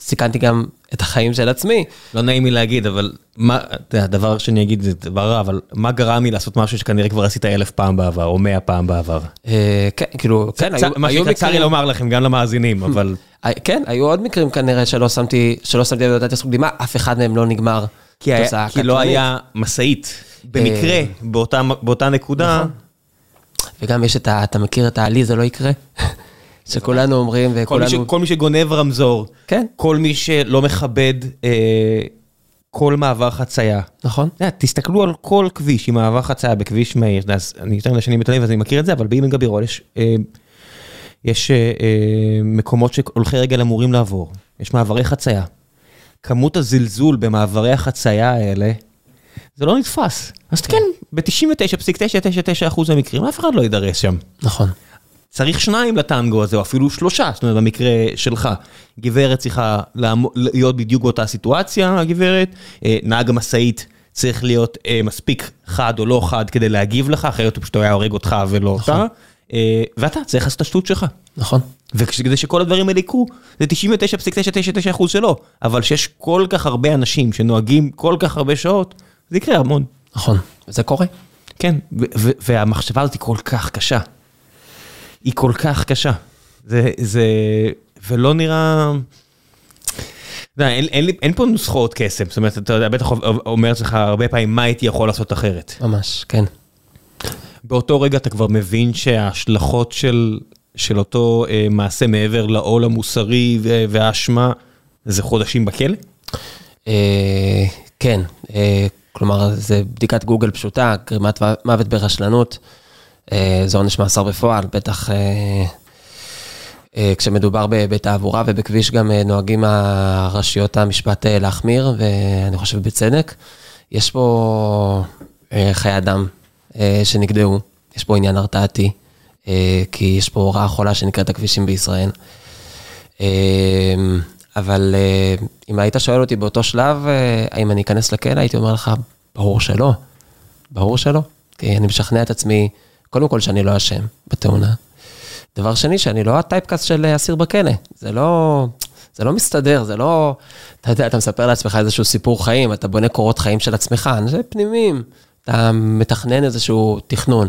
סיכנתי גם את החיים של עצמי. לא נעים לי להגיד, אבל מה, הדבר שאני אגיד זה דבר רע, אבל מה גרם לי לעשות משהו שכנראה כבר עשית אלף פעם בעבר, או מאה פעם בעבר? אה, כן, כאילו, כן, היו מקרים... מה שקצר לי לומר לכם, גם למאזינים, אבל... אה, כן, היו עוד מקרים כנראה שלא שמתי, שלא שמתי לדעת זכות קדימה, אף אחד מהם לא נגמר. כי לא היה משאית, במקרה, אה, באותה נקודה. נכון. וגם יש את ה... אתה מכיר את ה... לי זה לא יקרה"? שכולנו אומרים, וכולנו... כל מי, ש, כל מי שגונב רמזור, כן. כל מי שלא מכבד, אה, כל מעבר חצייה. נכון. אתה יודע, תסתכלו על כל כביש עם מעבר חצייה בכביש מהיר, אז אני יותר מדי שנים בתל אביב אז אני מכיר את זה, אבל באימא גבירול יש, אה, יש אה, אה, מקומות שהולכי רגל אמורים לעבור, יש מעברי חצייה. כמות הזלזול במעברי החצייה האלה, זה לא נתפס. אז כן, ב-99.999% מהמקרים אף אחד לא יידרס שם. נכון. צריך שניים לטנגו הזה, או אפילו שלושה, זאת אומרת, במקרה שלך. גברת צריכה להיות בדיוק באותה סיטואציה, הגברת. אה, נהג המשאית צריך להיות אה, מספיק חד או לא חד כדי להגיב לך, אחרת הוא פשוט היה הורג אותך ולא נכון. אותה. אה, ואתה צריך לעשות את השטות שלך. נכון. וכדי שכל הדברים האלה יקרו, זה 99.999% שלא. אבל שיש כל כך הרבה אנשים שנוהגים כל כך הרבה שעות, זה יקרה המון. נכון. זה קורה. כן, והמחשבה הזאת היא כל כך קשה. היא כל כך קשה. זה, זה, ולא נראה... יודע, אין, אין, אין פה נוסחאות קסם, זאת אומרת, אתה יודע, בטח אומר לעצמך הרבה פעמים, מה הייתי יכול לעשות אחרת. ממש, כן. באותו רגע אתה כבר מבין שההשלכות של, של אותו אה, מעשה מעבר לעול המוסרי והאשמה, זה חודשים בכלא? אה, כן, אה, כלומר, זה בדיקת גוגל פשוטה, גרימת מוות ברשלנות, זה עונש מאסר בפועל, בטח אה, אה, כשמדובר בתעבורה ובכביש גם אה, נוהגים הרשויות המשפט אה, להחמיר, ואני חושב בצדק. יש פה אה, חיי אדם אה, שנגדעו, יש פה עניין הרתעתי, אה, כי יש פה רעה חולה שנקראת הכבישים בישראל. אה, אבל אה, אם היית שואל אותי באותו שלב, אה, האם אני אכנס לכלא, הייתי אומר לך, ברור שלא. ברור שלא. כי אני משכנע את עצמי, קודם כל שאני לא אשם בתאונה. דבר שני, שאני לא הטייפקאסט של אסיר בכלא. זה לא, זה לא מסתדר, זה לא... אתה יודע, אתה מספר לעצמך איזשהו סיפור חיים, אתה בונה קורות חיים של עצמך, זה פנימיים. אתה מתכנן איזשהו תכנון.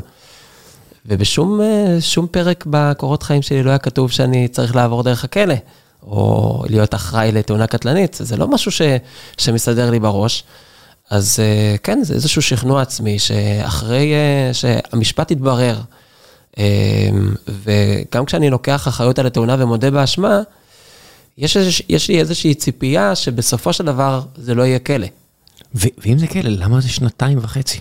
ובשום אה, פרק בקורות חיים שלי לא היה כתוב שאני צריך לעבור דרך הכלא, או להיות אחראי לתאונה קטלנית, זה לא משהו ש, שמסתדר לי בראש. אז אה, כן, זה איזשהו שכנוע עצמי, שאחרי אה, שהמשפט יתברר, אה, וגם כשאני לוקח אחריות על התאונה ומודה באשמה, יש, יש לי איזושהי ציפייה שבסופו של דבר זה לא יהיה כלא. ואם זה כלא, למה זה שנתיים וחצי?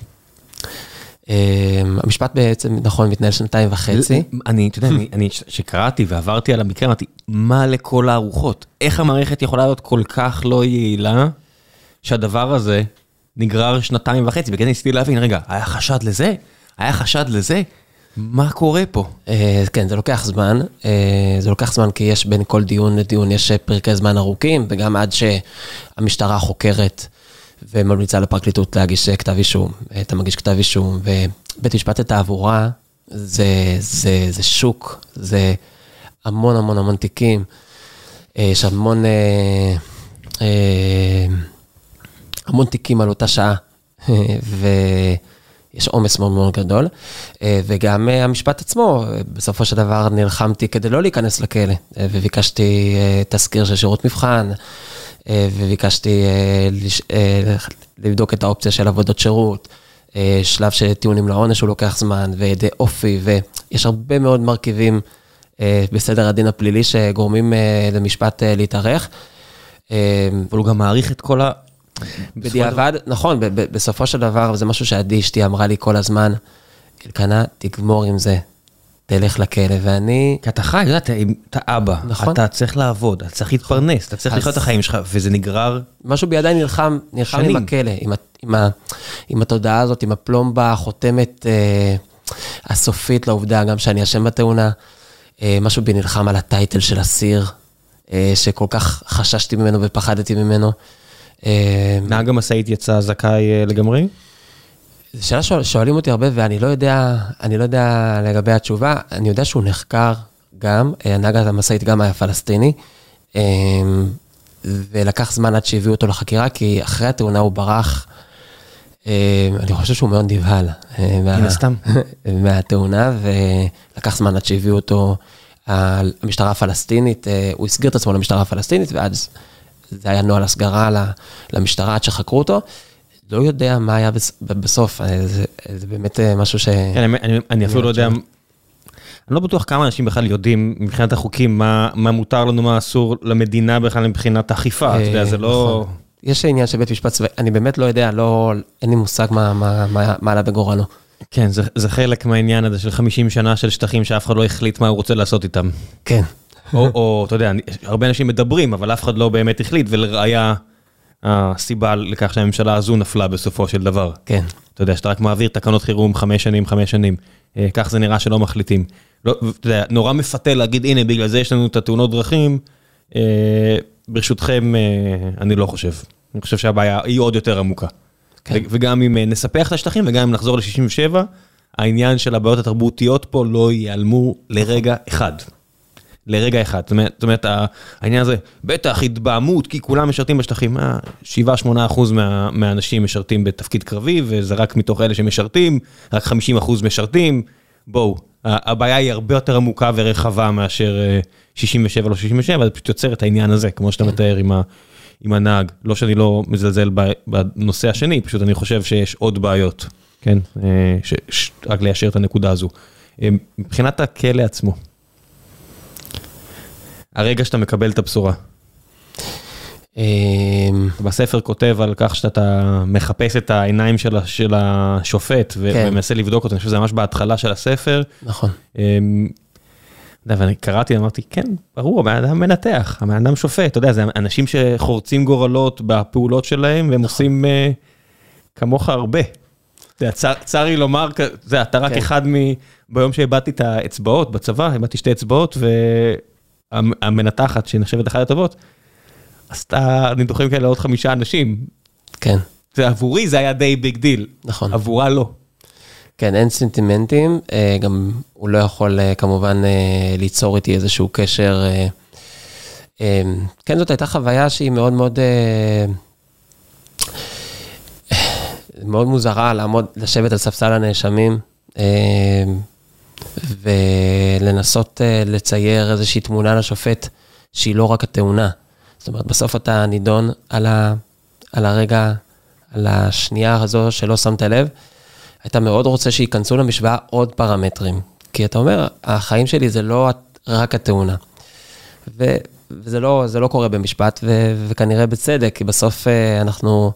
אה, המשפט בעצם, נכון, מתנהל שנתיים וחצי. אני, אתה יודע, אני, אני, שקראתי ועברתי על המקרה, אמרתי, מה לכל הארוחות? איך המערכת יכולה להיות כל כך לא יעילה, שהדבר הזה נגרר שנתיים וחצי? וכן ניסיתי להבין, רגע, היה חשד לזה? היה חשד לזה? מה קורה פה? אה, כן, זה לוקח זמן. אה, זה לוקח זמן כי יש בין כל דיון לדיון, יש אה, פרקי זמן ארוכים, וגם עד שהמשטרה חוקרת וממליצה לפרקליטות להגיש כתב אישום. אתה מגיש כתב אישום, ובית משפט לתעבורה זה, זה, זה שוק, זה המון המון המון תיקים. יש המון, אה, אה, המון תיקים על אותה שעה, ויש עומס מאוד מאוד גדול. אה, וגם אה, המשפט עצמו, בסופו של דבר נלחמתי כדי לא להיכנס לכלא, אה, וביקשתי תזכיר של שירות מבחן, וביקשתי לבדוק את האופציה של עבודות שירות. שלב של טיעונים לעונש הוא לוקח זמן, ועדי אופי, ויש הרבה מאוד מרכיבים בסדר הדין הפלילי שגורמים למשפט להתארך. אבל הוא גם מעריך את כל ה... בדיעבד, נכון, בסופו של דבר, זה משהו שעדי אשתי אמרה לי כל הזמן, אלקנה, תגמור עם זה, תלך לכלא, ואני... כי אתה חי, אתה יודע, אתה- אבא, נכון. אתה צריך לעבוד, אתה צריך להתפרנס, אתה צריך לחיות את החיים שלך, וזה נגרר משהו בידיי נלחם, נלחם. עם הכלא, עם, עם, עם התודעה הזאת, עם הפלומבה החותמת אה, הסופית לעובדה, גם שאני אשם בתאונה. אה, משהו בי נלחם על הטייטל של אסיר, אה, שכל כך חששתי ממנו ופחדתי ממנו. אה, נהג המשאית יצא זכאי אה, לגמרי? זו שאלה שואל, שואלים אותי הרבה, ואני לא יודע, אני לא יודע לגבי התשובה. אני יודע שהוא נחקר גם, אה, נהג המשאית גם היה פלסטיני, אה, ולקח זמן עד שהביאו אותו לחקירה, כי אחרי התאונה הוא ברח. אה, אני חושב שהוא מאוד נבהל. אה, מן הסתם. מהתאונה, ולקח זמן עד שהביאו אותו המשטרה הפלסטינית, הוא הסגיר את עצמו למשטרה הפלסטינית, ואז זה היה נוהל הסגרה למשטרה עד שחקרו אותו. לא יודע מה היה בס- בסוף, אה, זה, זה באמת אה, משהו ש... כן, אני- אני- אני אפילו לא יודע, אני לא בטוח כמה אנשים בכלל יודעים מבחינת החוקים מה מה מותר לנו, מה אסור למדינה בכלל מבחינת אכיפה, אתה יודע, זה לא... נכון. יש עניין של בית משפט צבאי, אני באמת לא יודע, לא, אין לי מושג מה, מה, מה, מה עלה בגורלו. כן, זה, זה חלק מהעניין הזה של 50 שנה של שטחים שאף אחד לא החליט מה הוא רוצה לעשות איתם. כן. או, או, אתה יודע, הרבה אנשים מדברים, אבל אף אחד לא באמת החליט, ולראיה הסיבה לכך שהממשלה הזו נפלה בסופו של דבר. כן. אתה יודע, שאתה רק מעביר תקנות חירום חמש שנים, חמש שנים. אה, כך זה נראה שלא מחליטים. לא, אתה יודע, נורא מפתה להגיד, הנה, בגלל זה יש לנו את התאונות דרכים. אה, ברשותכם, אה, אני לא חושב. אני חושב שהבעיה היא עוד יותר עמוקה. כן. וגם אם נספח את השטחים וגם אם נחזור ל-67, העניין של הבעיות התרבותיות פה לא ייעלמו לרגע אחד. לרגע אחד. זאת אומרת, העניין הזה, בטח, התבהמות, כי כולם משרתים בשטחים. 7-8 אחוז מה, מהאנשים משרתים בתפקיד קרבי, וזה רק מתוך אלה שמשרתים, רק 50 אחוז משרתים. בואו, הבעיה היא הרבה יותר עמוקה ורחבה מאשר 67 לא 67, זה פשוט יוצר את העניין הזה, כמו שאתה מתאר עם, ה, עם הנהג. לא שאני לא מזלזל בנושא השני, פשוט אני חושב שיש עוד בעיות, כן? ש, ש, רק ליישר את הנקודה הזו. מבחינת הכלא עצמו. הרגע שאתה מקבל את הבשורה. אמ, בספר כותב על כך שאתה מחפש את העיניים של השופט כן. ומנסה לבדוק אותו, אני חושב שזה ממש בהתחלה של הספר. נכון. אמ, ואני קראתי, אמרתי, כן, ברור, הבן אדם מנתח, הבן אדם שופט, אתה יודע, זה אנשים שחורצים גורלות בפעולות שלהם, והם נכון. עושים אה, כמוך הרבה. צר לי לומר, אתה רק כן. אחד מ... ביום שאיבדתי את האצבעות בצבא, איבדתי שתי אצבעות, המנתחת, שנחשבת אחת הטובות, עשתה ניתוחים כאלה לעוד חמישה אנשים. כן. ועבורי זה היה די big deal. נכון. עבורה לא. כן, אין סנטימנטים, אה, גם הוא לא יכול אה, כמובן אה, ליצור איתי איזשהו קשר. כן, זאת הייתה חוויה שהיא מאוד מאוד... מאוד מוזרה לעמוד, לשבת על ספסל הנאשמים. ולנסות אה, לצייר איזושהי תמונה לשופט שהיא לא רק התאונה. זאת אומרת, בסוף אתה נידון על, ה, על הרגע, על השנייה הזו שלא שמת לב. אתה מאוד רוצה שייכנסו למשוואה עוד פרמטרים. כי אתה אומר, החיים שלי זה לא רק התאונה. ו, וזה לא, לא קורה במשפט, ו, וכנראה בצדק, כי בסוף אה, אנחנו...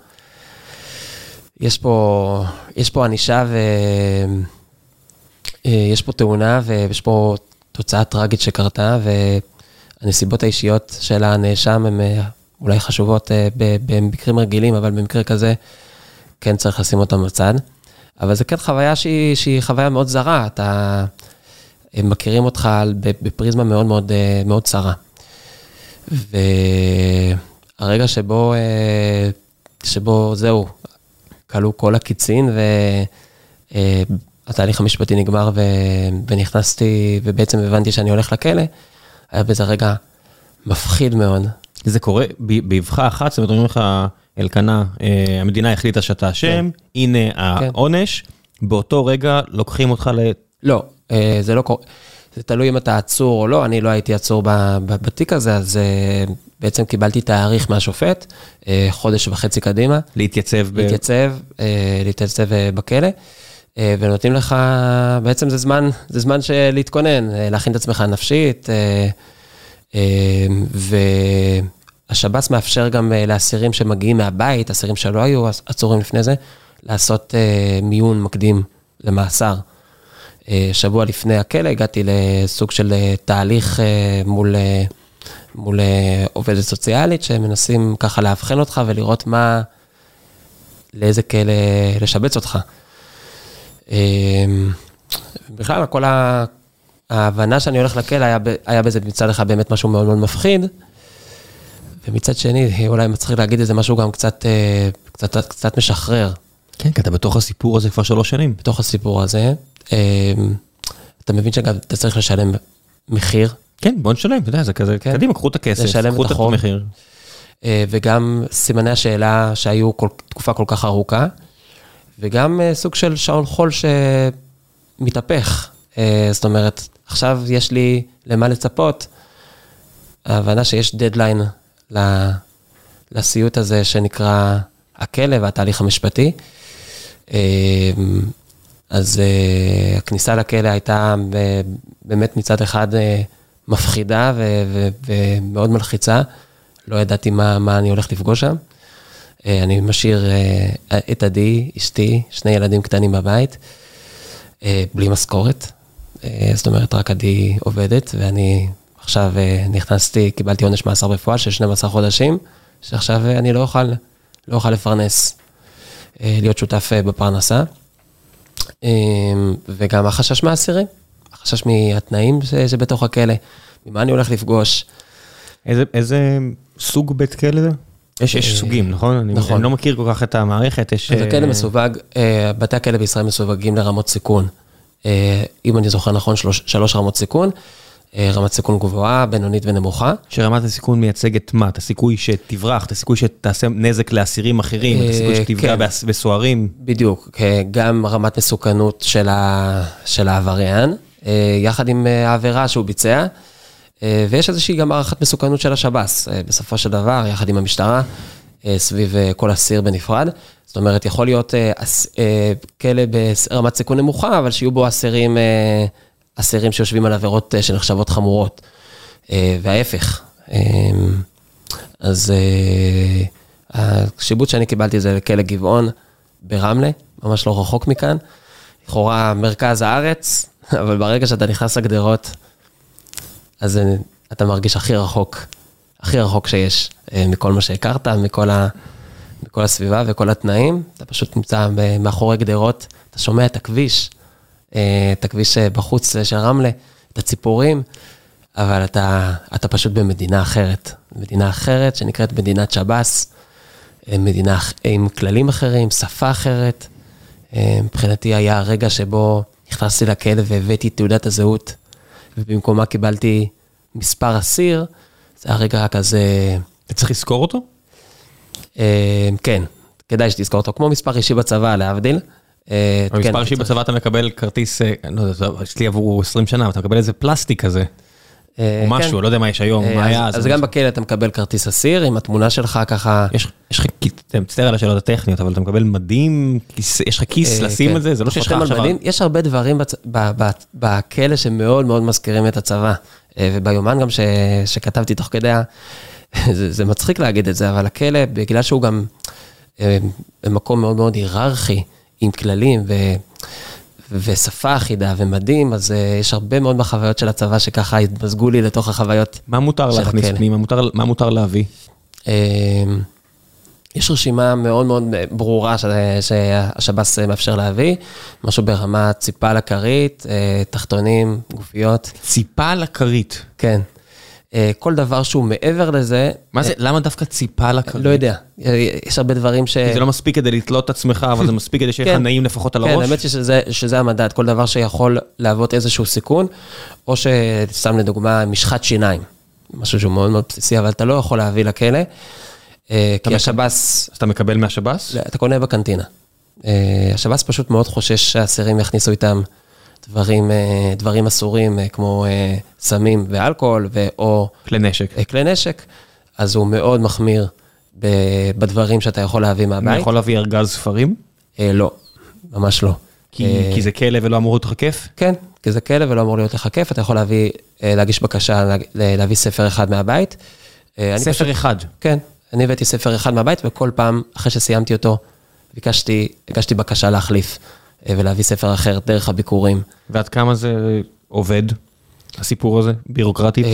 יש פה, יש פה ענישה ו... אה, יש פה תאונה ויש פה תוצאה טראגית שקרתה, והנסיבות האישיות של הנאשם הן אה, אולי חשובות אה, במקרים רגילים, אבל במקרה כזה כן צריך לשים אותם בצד. אבל זה כן חוויה שהיא, שהיא חוויה מאוד זרה, אתה... הם מכירים אותך בפריזמה מאוד מאוד, מאוד צרה. והרגע שבו, שבו זהו, כלו כל הקיצין, התהליך המשפטי נגמר ו... ונכנסתי, ובעצם הבנתי שאני הולך לכלא, היה בזה רגע מפחיד מאוד. זה קורה באבחה אחת, זאת אומרת, אומרים לך, אלקנה, אה, המדינה החליטה שאתה אשם, כן. הנה כן. העונש, באותו רגע לוקחים אותך ל... לא, אה, זה לא קורה. זה תלוי אם אתה עצור או לא, אני לא הייתי עצור בתיק הזה, אז אה, בעצם קיבלתי תאריך מהשופט, חודש וחצי קדימה. להתייצב ב... להתייצב, להתייצב בכלא. אה, ונותנים לך, בעצם זה זמן, זה זמן של להתכונן, אה, להכין את עצמך נפשית, אה, והשב"ס מאפשר גם לאסירים שמגיעים מהבית, אסירים שלא היו עצורים לפני זה, לעשות מיון מקדים למאסר. שבוע לפני הכלא הגעתי לסוג של תהליך מול, מול עובדת סוציאלית, שמנסים ככה לאבחן אותך ולראות מה, לאיזה כלא לשבץ אותך. אמ, בכלל, כל ההבנה שאני הולך לכלא, היה, היה בזה מצד אחד באמת משהו מאוד מאוד מפחיד, ומצד שני, אולי מצחיק להגיד איזה משהו גם קצת, אה, קצת, קצת משחרר. כן, כי אתה בתוך הסיפור הזה כבר שלוש שנים. בתוך הסיפור הזה. אמ, אתה מבין שגם אתה צריך לשלם מחיר. כן, בוא נשלם, אתה יודע, זה כזה, כן. קדימה, קחו את הכסף, קחו את המחיר. אה, וגם סימני השאלה שהיו כל, תקופה כל כך ארוכה. וגם אה, סוג של שעון חול שמתהפך. אה, זאת אומרת, עכשיו יש לי למה לצפות. ההבנה שיש דדליין לסיוט הזה שנקרא הכלא והתהליך המשפטי. אה, אז הכניסה לכלא הייתה באמת מצד אחד מפחידה ומאוד מלחיצה. לא ידעתי מה, מה אני הולך לפגוש שם. אה, אני משאיר אה, את עדי, אשתי, שני ילדים קטנים בבית, אה, בלי משכורת. זאת אומרת, רק עדי עובדת, ואני עכשיו נכנסתי, קיבלתי עונש מאסר בפועל של 12 חודשים, שעכשיו אני לא אוכל, לא אוכל לפרנס, להיות שותף בפרנסה. וגם החשש מהאסירים, החשש מהתנאים שבתוך הכלא, ממה אני הולך לפגוש. איזה, איזה סוג בית כלא זה? יש, יש אה, סוגים, נכון? אני, נכון. אני לא מכיר כל כך את המערכת, יש... אז אה, הכלא מסווג, אה, בתי הכלא בישראל מסווגים לרמות סיכון. אה, אם אני זוכר נכון, שלוש, שלוש רמות סיכון, אה, רמת סיכון גבוהה, בינונית ונמוכה. שרמת הסיכון מייצגת מה? את הסיכוי שתברח, את הסיכוי שתעשה נזק לאסירים אחרים, את הסיכוי אה, שתפגע כן. בסוהרים. בדיוק, אה, גם רמת מסוכנות של, ה, של העבריין, אה, יחד עם אה, העבירה שהוא ביצע, אה, ויש איזושהי גם הערכת מסוכנות של השב"ס, אה, בסופו של דבר, יחד עם המשטרה, אה, סביב אה, כל אסיר בנפרד. זאת אומרת, יכול להיות אה, אה, כלא ברמת סיכון נמוכה, אבל שיהיו בו אסירים, אה, אסירים שיושבים על עבירות אה, שנחשבות חמורות, אה, וההפך. אה, אז אה, השיבוץ שאני קיבלתי זה לכלא גבעון ברמלה, ממש לא רחוק מכאן. לכאורה מרכז הארץ, אבל ברגע שאתה נכנס לגדרות, אז אה, אתה מרגיש הכי רחוק, הכי רחוק שיש אה, מכל מה שהכרת, מכל, ה, מכל הסביבה וכל התנאים. אתה פשוט נמצא מאחורי גדרות, אתה שומע את הכביש, אה, את הכביש בחוץ של רמלה, את הציפורים, אבל אתה, אתה פשוט במדינה אחרת. מדינה אחרת שנקראת מדינת שב"ס, מדינה עם כללים אחרים, שפה אחרת. מבחינתי היה הרגע שבו נכנסתי לכלא והבאתי את תעודת הזהות, ובמקומה קיבלתי מספר אסיר, זה הרגע כזה, אתה צריך לזכור אותו? אה, כן, כדאי שתזכור אותו, כמו מספר אישי בצבא, להבדיל. אה, כן, במספר אישי אתה צריך- בצבא אתה מקבל כרטיס, אה, לא יודע, אצלי עברו 20 שנה, אתה מקבל איזה פלסטיק כזה, אה, או כן. משהו, לא יודע מה יש היום, מה אז- היה אז גם בכלא אתה מקבל כרטיס אסיר עם התמונה שלך ככה. יש יש לך, אני מצטער על השאלות הטכניות, אבל אתה מקבל מדים, יש לך כיס אה, לשים כן. את זה? זה לא שיש לך עכשיו... יש הרבה דברים בכלא שמאוד מאוד מזכירים את הצבא. אה, וביומן גם. שכתבתי תוך כדי, זה, מצחיק להגיד את זה, אבל הכלא, בגלל שהוא גם אה, במקום מאוד מאוד היררכי, עם כללים. ושפה אחידה ומדים, אז אה, יש הרבה מאוד מהחוויות של הצבא שככה התמזגו לי לתוך החוויות. מה מותר של להכניס הכלא. פנימה? מה מותר להביא? אה, יש רשימה מאוד מאוד ברורה ש- שהשב"ס מאפשר להביא, משהו ברמה ציפה לכרית, אה, תחתונים, גופיות, ציפה לכרית. כן. אה, כל דבר שהוא מעבר לזה, מה זה, למה דווקא ציפה לכרית? לא יודע, אה, יש הרבה דברים ש... זה לא מספיק כדי לתלות את עצמך, אבל זה מספיק כדי שיהיה לך כן. נעים לפחות על כן, הראש? האמת שזה המדד, כל דבר שיכול להוות איזשהו סיכון, או שסתם לדוגמה משחת שיניים, משהו שהוא מאוד מאוד בסיסי, אבל אתה לא יכול להביא לכלא, אה, כי מקבל- השב"ס, אתה מקבל מהשב"ס? לא, אתה קונה בקנטינה. אה, השב"ס פשוט מאוד חושש שהאסירים יכניסו איתם דברים, אה, דברים אסורים, אה, כמו אה, סמים ואלכוהול, ו- או כלי נשק. אה, כלי נשק, אז הוא מאוד מחמיר בדברים שאתה יכול להביא מהבית. יכול להביא ארגז ספרים? אה, לא, ממש לא. כי אה, כי זה כלא ולא אמור להיות לך כיף? כן, כי זה כלא ולא אמור להיות לך כיף, אתה יכול להביא, אה, להגיש בקשה, לה- להביא ספר אחד מהבית. אה, אני פשוט- ספר אחד. כן, אני הבאתי ספר אחד מהבית, וכל פעם, אחרי שסיימתי אותו, ביקשתי, הגשתי בקשה להחליף אה, ולהביא ספר אחר דרך הביקורים. ועד כמה זה עובד, הסיפור הזה, בירוקרטית? אה,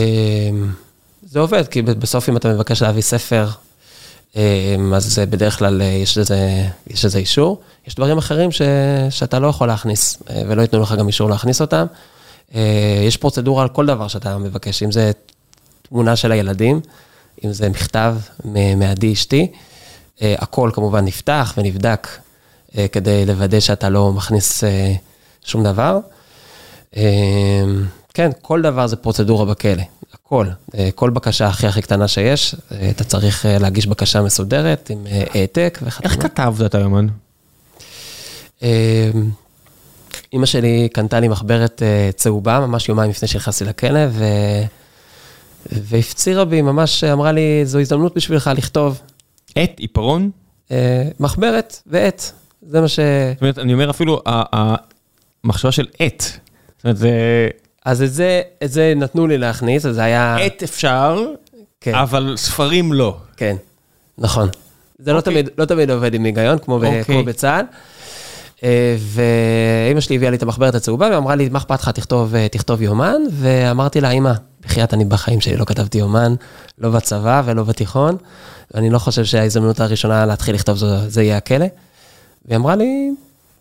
זה עובד, כי בסוף אם אתה מבקש להביא ספר, אה, אז בדרך כלל יש לזה, יש לזה אישור. יש דברים אחרים ש, שאתה לא יכול להכניס, ולא ייתנו לך גם אישור להכניס אותם. יש פרוצדורה על כל דבר שאתה מבקש, אם זה תמונה של הילדים, אם זה מכתב מעדי אשתי, אה, הכל כמובן נפתח ונבדק אה, כדי לוודא שאתה לא מכניס אה, שום דבר. כן, כל דבר זה פרוצדורה בכלא, הכל. כל בקשה הכי הכי קטנה שיש, אתה צריך להגיש בקשה מסודרת עם העתק וחתימה. איך כתבת את היומן? אימא שלי קנתה לי מחברת צהובה, ממש יומיים לפני שנכנסתי לכלא, ו... והפצירה בי, ממש אמרה לי, זו הזדמנות בשבילך לכתוב עט, עיפרון? אה, מחברת ועט. זה מה ש... זאת אומרת, אני אומר אפילו, המחשבה של עט. זאת אומרת, זה... אז את זה, את זה נתנו לי להכניס, אז זה היה... עט אפשר, כן. אבל ספרים לא. כן, נכון. זה לא אוקיי. תמיד, לא תמיד עובד עם היגיון, כמו, ב, אוקיי. כמו בצה"ל. אה, ואימא שלי הביאה לי את המחברת הצהובה, ואמרה לי, מה אכפת לך, תכתוב, אה, תכתוב יומן, ואמרתי לה, אמא, בחייאת, אני בחיים שלי לא כתבתי יומן, לא בצבא ולא בתיכון, ואני לא חושב שההזדמנות הראשונה להתחיל לכתוב זה, זה יהיה הכלא. והיא אמרה לי,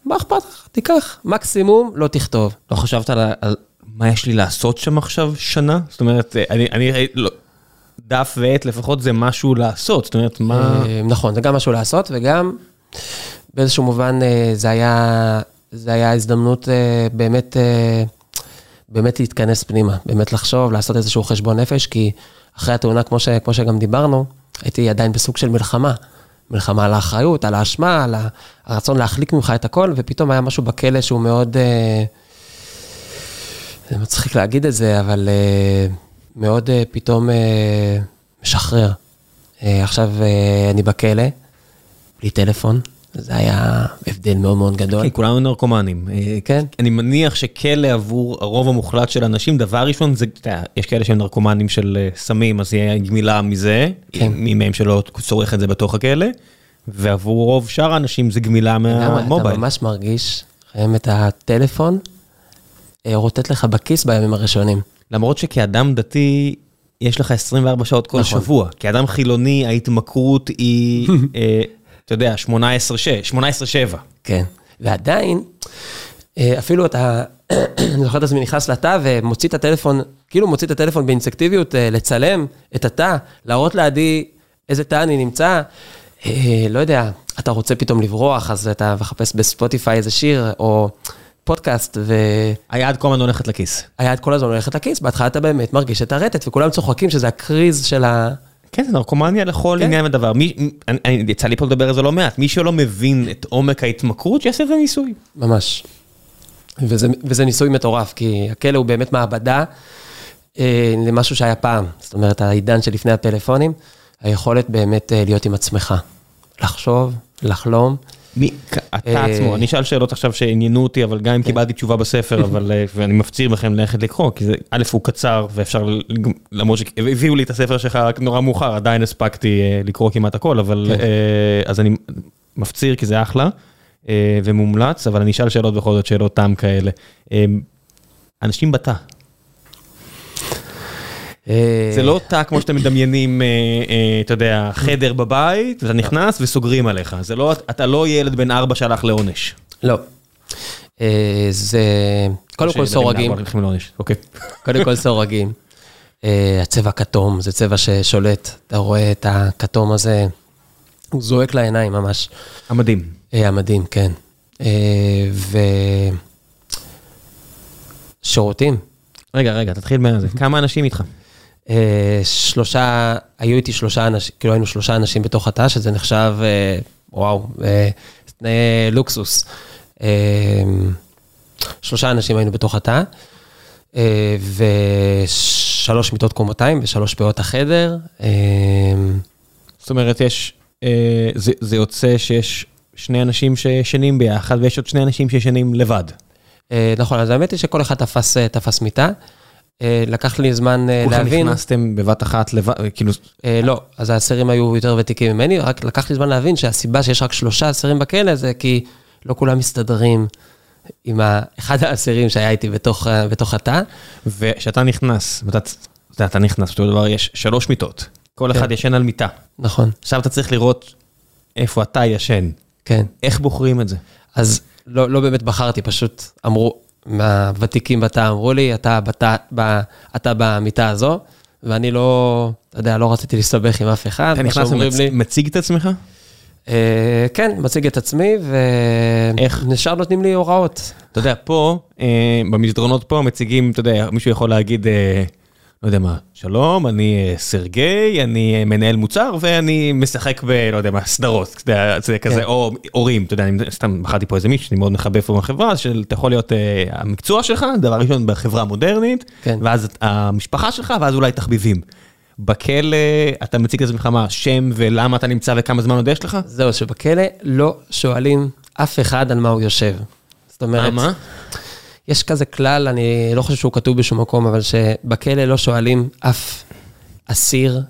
מה אכפת לך, תיקח, מקסימום לא תכתוב. לא חשבת על, על מה יש לי לעשות שם עכשיו שנה? זאת אומרת, אני, אני לא, דף ועט לפחות זה משהו לעשות, זאת אומרת, מה... אה, נכון, זה גם משהו לעשות, וגם באיזשהו מובן אה, זה היה, זה היה הזדמנות אה, באמת, אה, באמת להתכנס פנימה, באמת לחשוב, לעשות איזשהו חשבון נפש, כי אחרי התאונה, כמו, ש, כמו שגם דיברנו, הייתי עדיין בסוג של מלחמה. מלחמה על האחריות, על האשמה, על הרצון להחליק ממך את הכל, ופתאום היה משהו בכלא שהוא מאוד... אה, זה מצחיק להגיד את זה, אבל אה, מאוד אה, פתאום אה, משחרר. אה, עכשיו אה, אני בכלא, בלי טלפון, זה היה הבדל מאוד מאוד גדול. כן, כולנו נרקומנים. אה, כן. אני מניח שכלא עבור הרוב המוחלט של אנשים, דבר ראשון, זה, אתה יודע, יש כאלה שהם נרקומנים של אה, סמים, אז יהיה גמילה מזה, כן. מי מהם שלא צורך את זה בתוך הכלא, ועבור רוב שאר האנשים זה גמילה מהמובייל. אתה ממש מרגיש, חיים את הטלפון, אה, רוטט לך בכיס בימים הראשונים. למרות שכאדם דתי, יש לך 24 שעות כל נכון. שבוע. כאדם חילוני, ההתמכרות היא, אה, אתה יודע, 18-6, 18-7. כן. ועדיין, אה, אפילו אתה, אני זוכר את עצמי נכנס לתא ומוציא את הטלפון, כאילו מוציא את הטלפון באינסקטיביות, אה, לצלם את התא, להראות לעדי איזה תא אני נמצא. אה, לא יודע, אתה רוצה פתאום לברוח, אז אתה מחפש בספוטיפיי איזה שיר או פודקאסט, היד כל הזמן הולכת לכיס. והיד כל הזמן הולכת לכיס, בהתחלה אתה באמת מרגיש את הרטט, וכולם צוחקים שזה הקריז של ה... כן, זה נרקומניה לכל כן. עניין ודבר. מי, אני, אני, יצא לי פה לדבר על זה לא מעט. מי שלא מבין את עומק ההתמכרות, שיעשה את זה ניסוי. ממש. וזה, וזה ניסוי מטורף, כי הכלא הוא באמת מעבדה אה, למשהו שהיה פעם. זאת אומרת, העידן שלפני הפלאפונים, היכולת באמת אה, להיות עם עצמך. לחשוב, לחלום. מי, אתה אה, עצמו, אני אשאל שאלות עכשיו שעניינו אותי, אבל גם אם קיבלתי תשובה בספר, אבל, אה, ואני מפציר בכם ללכת לקרוא, כי זה, א', הוא קצר, ואפשר, למרות שהביאו לי את הספר שלך רק נורא מאוחר, עדיין הספקתי אה, לקרוא כמעט הכל, אבל, כן. אז אני מפציר, כי זה אחלה, ומומלץ, אבל אני אשאל שאלות בכל זאת, שאלות תם כאלה. אנשים בתא, זה לא תא כמו שאתם מדמיינים, אה, אה, אתה יודע, חדר בבית, ואתה נכנס וסוגרים עליך. זה לא, אתה לא ילד בן ארבע שהלך לעונש. לא. אה, זה, קודם כל סורגים, אוקיי. קודם כל סורגים. אה, הצבע כתום, זה צבע ששולט. אתה רואה את הכתום הזה, הוא זועק לעיניים ממש. המדהים. אה, המדהים, כן. אה, ו... שירותים. רגע, רגע, תתחיל מזה. כמה אנשים איתך? אה, שלושה, היו איתי שלושה אנשים, כאילו היינו שלושה אנשים בתוך התא, שזה נחשב, אה, וואו, תנאי לוקסוס. אה, שלושה אנשים היינו בתוך התא, ושלוש מיטות קומותיים ושלוש פאות החדר. זאת אומרת, יש, זה, זה יוצא שיש שני אנשים שישנים ביחד, ויש עוד שני אנשים שישנים לבד. נכון, אז האמת היא שכל אחד תפס, תפס מיטה. אה, לקח לי זמן אה, כולכם להבין. נכנסתם בבת אחת לבד, כאילו, אה, לא, אז האסירים היו יותר ותיקים ממני, רק לקח לי זמן להבין שהסיבה שיש רק שלושה אסירים בכלא זה כי לא כולם מסתדרים עם אחד האסירים שהיה איתי בתוך, בתוך התא. וכשאתה נכנס, ואתה, אתה אתה נכנס, אותו דבר, יש שלוש מיטות. כל כן. אחד ישן על מיטה. נכון, עכשיו אתה צריך לראות איפה אתה ישן. כן. איך בוחרים את זה? אז לא, לא באמת בחרתי, פשוט אמרו, מהוותיקים בתא אמרו לי, אתה, בתא, ב, אתה במיטה הזו, ואני לא, אתה יודע, לא רציתי להסתבך עם אף אחד. אתה נכנס ומציג את עצמך? אה, כן, מציג את עצמי? ונשאר נותנים לי הוראות. אתה יודע, פה, אה, במסדרונות פה מציגים, אתה יודע, מישהו יכול להגיד, אה, לא יודע מה, שלום, אני אה, סרגי, אני אה, מנהל מוצר ואני משחק ב... לא יודע מה, סדרות, זה כזה, כן. או הורים, אתה יודע, אני סתם בחרתי פה איזה מישהו שאני מאוד מחבב פה בחברה, שאתה יכול להיות אה, המקצוע שלך, דבר ראשון בחברה מודרנית, כן. ואז המשפחה שלך, ואז אולי תחביבים. בכלא אתה מציג את עצמך מה, שם ולמה אתה נמצא וכמה זמן עוד יש לך? זהו, שבכלא לא שואלים אף אחד על מה הוא יושב. זאת אומרת, מה? יש כזה כלל, אני לא חושב שהוא כתוב בשום מקום, אבל שבכלא לא שואלים אף אסיר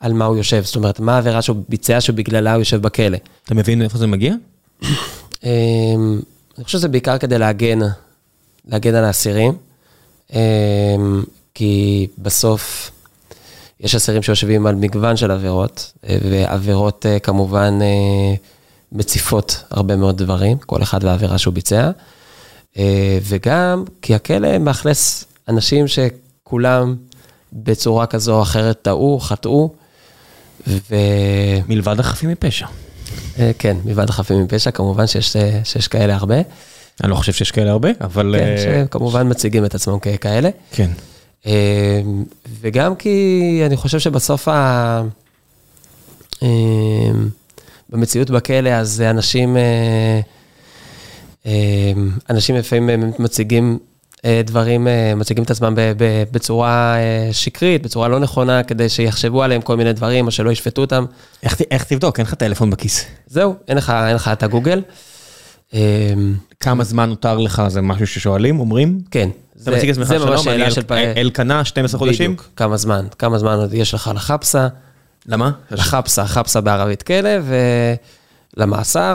על מה הוא יושב, זאת אומרת, מה העבירה שהוא ביצע שבגללה הוא יושב בכלא. אתה מבין איפה זה מגיע? אמ, אני חושב שזה בעיקר כדי להגן, להגן על האסירים, אמ, כי בסוף יש אסירים שיושבים על מגוון של עבירות, אה, ועבירות אה, כמובן אה, מציפות הרבה מאוד דברים, כל אחד והעבירה שהוא ביצע, וגם כי הכלא מאכלס אנשים שכולם בצורה כזו או אחרת טעו, חטאו, ו... מלבד החפים מפשע. כן, מלבד החפים מפשע, כמובן שיש, שיש כאלה הרבה. אני לא חושב שיש כאלה הרבה, אבל... כן, שכמובן מציגים את עצמם ככאלה. כן. וגם כי אני חושב שבסוף ה... במציאות בכלא, אז אנשים, אה, אנשים לפעמים מציגים אה, דברים, אה, מציגים את עצמם בצורה שקרית, בצורה לא נכונה, כדי שיחשבו עליהם כל מיני דברים, או שלא ישפטו אותם. איך, איך תבדוק? אין לך טלפון בכיס. זהו, אין לך, אין לך את הגוגל. כמה זמן נותר לך, זה משהו ששואלים, אומרים? כן. אתה מציג את עצמך שלום, אני אלקנה, 12 חודשים? בדיוק, כמה זמן, כמה זמן עוד יש לך לחפסה. למה? לחפסה, חפסה בערבית כלא ולמאסר.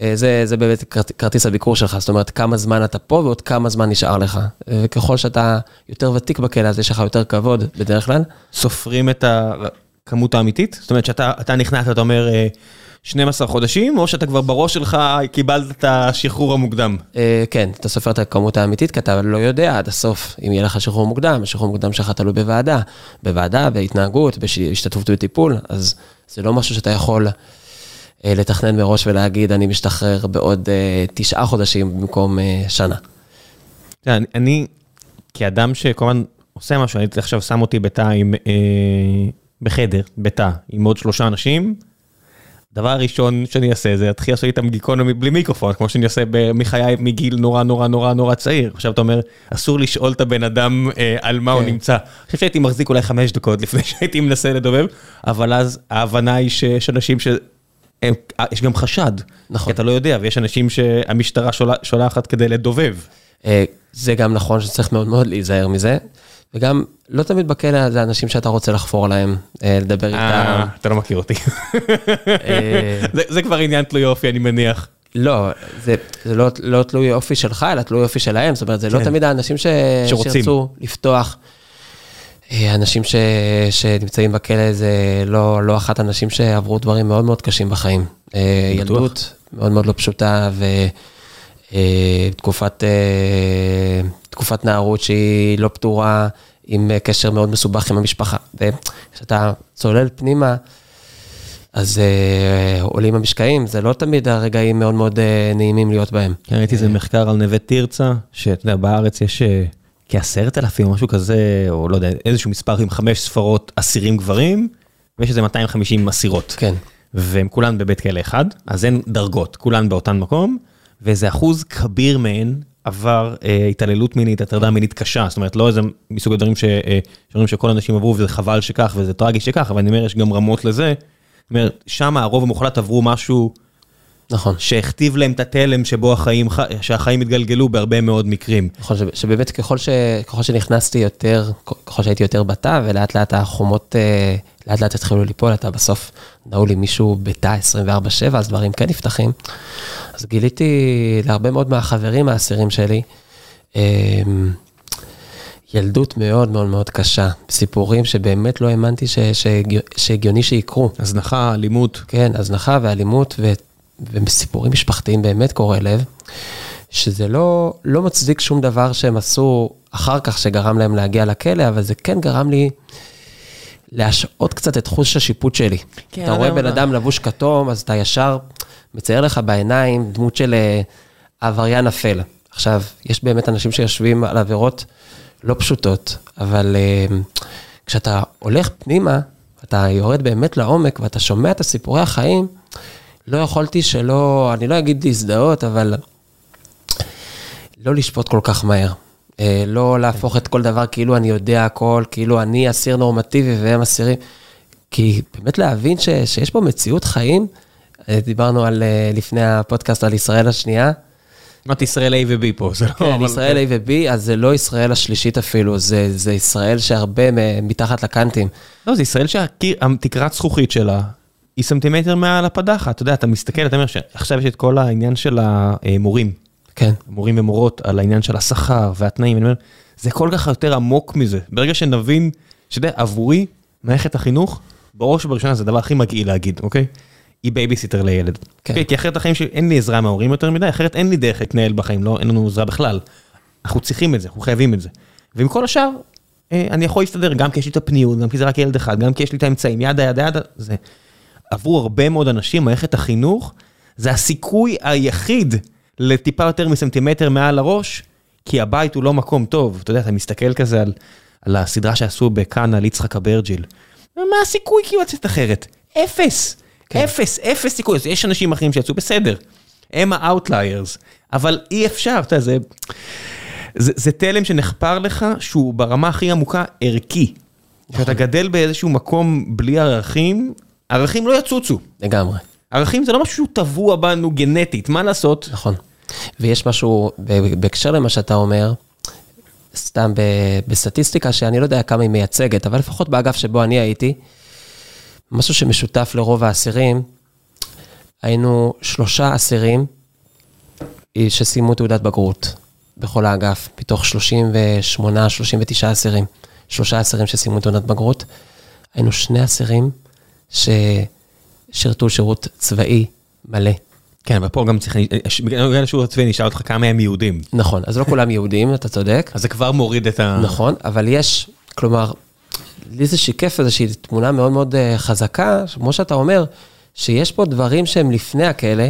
אה, זה, זה באמת כרטיס הביקור שלך, זאת אומרת, כמה זמן אתה פה ועוד כמה זמן נשאר לך. אה, וככל שאתה יותר ותיק בכלא, אז יש לך יותר כבוד בדרך כלל. סופרים את הכמות האמיתית? זאת אומרת, שאתה נכנעת, אתה אומר... אה, 12 חודשים, או שאתה כבר בראש שלך קיבלת את השחרור המוקדם? אה, כן, אתה סופר את הכמות האמיתית, כי אתה לא יודע עד הסוף אם יהיה לך שחרור מוקדם, השחרור מוקדם שלך תלוי בוועדה, בוועדה, בהתנהגות, בהשתתפות בטיפול, אז זה לא משהו שאתה יכול אה, לתכנן מראש ולהגיד, אני משתחרר בעוד אה, תשעה חודשים במקום שנה. אני, כאדם שכל הזמן עושה משהו, אני עכשיו שם אותי בתא עם, בחדר, בתא, עם עוד שלושה אנשים, דבר ראשון שאני אעשה זה להתחיל לעשות איתם גיקונומי בלי מיקרופון, כמו שאני עושה מחיי מגיל נורא נורא נורא נורא צעיר. עכשיו אתה אומר, אסור לשאול את הבן אדם אה, על מה כן. הוא נמצא. אני חושב שהייתי מחזיק אולי חמש דקות לפני שהייתי מנסה לדובב, אבל אז ההבנה היא שיש אנשים ש... יש גם חשד, נכון. כי אתה לא יודע, ויש אנשים שהמשטרה שולחת כדי לדובב. אה, זה גם נכון שצריך מאוד מאוד להיזהר מזה. וגם, לא תמיד בכלא זה אנשים שאתה רוצה לחפור להם, אה, לדבר איתם. אה, אתה לא מכיר אותי. אה, זה כבר עניין תלוי אופי, אני מניח. לא, זה לא, לא תלוי אופי שלך, אלא תלוי אופי שלהם. זאת אומרת, זה לא כן. תמיד האנשים שירצו לפתוח. אנשים שנמצאים בכלא זה לא, לא אחת אנשים שעברו דברים מאוד מאוד קשים בחיים. ילדות מאוד מאוד לא פשוטה, ותקופת תקופת נערות שהיא לא פתורה, עם קשר מאוד מסובך עם המשפחה. וכשאתה צולל פנימה, אז uh, עולים המשקעים, זה לא תמיד הרגעים מאוד מאוד uh, נעימים להיות בהם. ראיתי איזה מחקר על נווה תרצה, שאתה יודע, בארץ יש כעשרת אלפים או משהו כזה, או לא יודע, איזשהו מספר עם חמש ספרות אסירים גברים, ויש איזה 250 אסירות. כן. והם כולן בבית כלא אחד, אז אין דרגות, כולן באותן מקום, ואיזה אחוז כביר מהן עבר אה, התעללות מינית, הטרדה מינית קשה, זאת אומרת, לא איזה מסוג הדברים ש, אה, שאומרים שכל אנשים עברו וזה חבל שכך וזה טרגי שכך, אבל אני אומר, יש גם רמות לזה. זאת אומרת, שם הרוב המוחלט עברו משהו נכון. שהכתיב להם את התלם שבו החיים, שהחיים התגלגלו בהרבה מאוד מקרים. נכון, שבאמת ככל, ש, ככל שנכנסתי יותר, ככל שהייתי יותר בתא, ולאט לאט החומות אה, לאט לאט התחילו ליפול, אתה בסוף נעול לי מישהו בתא 24-7, אז דברים כן נפתחים. אז גיליתי להרבה מאוד מהחברים האסירים שלי, אמ, ילדות מאוד מאוד מאוד קשה, סיפורים שבאמת לא האמנתי שהגיוני שיקרו. הזנחה, אלימות. כן, הזנחה ואלימות, ו, וסיפורים משפחתיים באמת קורע לב, שזה לא, לא מצדיק שום דבר שהם עשו אחר כך שגרם להם להגיע לכלא, אבל זה כן גרם לי להשעות קצת את חוש השיפוט שלי. כן, אתה רואה בן אדם לבוש כתום, אז אתה ישר מצייר לך בעיניים דמות של אה, עבריין אפל. עכשיו, יש באמת אנשים שיושבים על עבירות לא פשוטות, אבל אה, כשאתה הולך פנימה, אתה יורד באמת לעומק ואתה שומע את הסיפורי החיים, לא יכולתי שלא, אני לא אגיד להזדהות, אבל לא לשפוט כל כך מהר. אה, לא להפוך את כל דבר כאילו אני יודע הכל, כאילו אני אסיר נורמטיבי והם אסירים. כי באמת להבין ש, שיש פה מציאות חיים, אה, דיברנו על, אה, לפני הפודקאסט על ישראל השנייה, אמרתי ישראל A ו-B פה, זה לא... כן, ישראל A ו-B, אז זה לא ישראל השלישית אפילו, זה זה ישראל שהרבה מתחת לקאנטים. לא, זה ישראל שהתקרת זכוכית שלה היא סנטימטר מעל הפדחת. אתה יודע, אתה מסתכל, אתה אומר שעכשיו יש את כל העניין של המורים, כן, מורים ומורות, על העניין של השכר והתנאים, אני אומר, זה כל כך יותר עמוק מזה. ברגע שנבין, שאתה יודע, עבורי, מערכת החינוך, בראש ובראשונה זה הדבר הכי מגעיל להגיד, אוקיי? היא בייביסיטר לילד. כן. אוקיי? כי אחרת החיים שלי, אין לי עזרה מההורים יותר מדי, אחרת אין לי דרך להתנהל בחיים, לא, אין לנו עזרה בכלל. אנחנו צריכים את זה, אנחנו חייבים את זה. ועם כל השאר, אה, אני יכול להסתדר, גם כי יש לי את הפניות, גם כי זה רק ילד אחד, גם כי יש לי את האמצעים, ידה ידה ידה, זה. עבור הרבה מאוד אנשים, מערכת החינוך, זה הסיכוי היחיד לטיפה יותר מסנטימטר מעל הראש, כי הבית הוא לא מקום טוב. אתה יודע, אתה מסתכל כזה על, על הסדרה שעשו בכאן על יצחק אברג'יל. מה הסיכוי כאילו לצאת אחרת? אפס. כן. אפס, אפס סיכוי. אז יש אנשים אחרים שיצאו בסדר. הם ה outliers. אבל אי אפשר, אתה יודע, זה... זה, זה תלם שנחפר לך, שהוא ברמה הכי עמוקה ערכי. כשאתה גדל באיזשהו מקום בלי ערכים, ערכים לא יצוצו. לגמרי, ערכים זה לא משהו שהוא טבוע בנו גנטית, מה לעשות? נכון. ויש משהו, בהקשר למה שאתה אומר, סתם בסטטיסטיקה שאני לא יודע כמה היא מייצגת, אבל לפחות באגף שבו אני הייתי, משהו שמשותף לרוב האסירים, היינו שלושה אסירים אה, שסיימו תעודת בגרות בכל האגף, מתוך 38-39 אסירים. שלושה אסירים שסיימו תעודת בגרות. היינו שני אסירים ששירתו שירות צבאי מלא. כן, אבל פה גם צריך, בגלל השיעור הצבאי נשאל אותך כמה הם יהודים. נכון, אז לא כולם יהודים, אתה צודק. אז זה כבר מוריד את ה... נכון, אבל יש, כלומר, לי זה שיקף איזושהי תמונה מאוד מאוד אה, חזקה, כמו שאתה אומר, שיש פה דברים שהם לפני הכלא,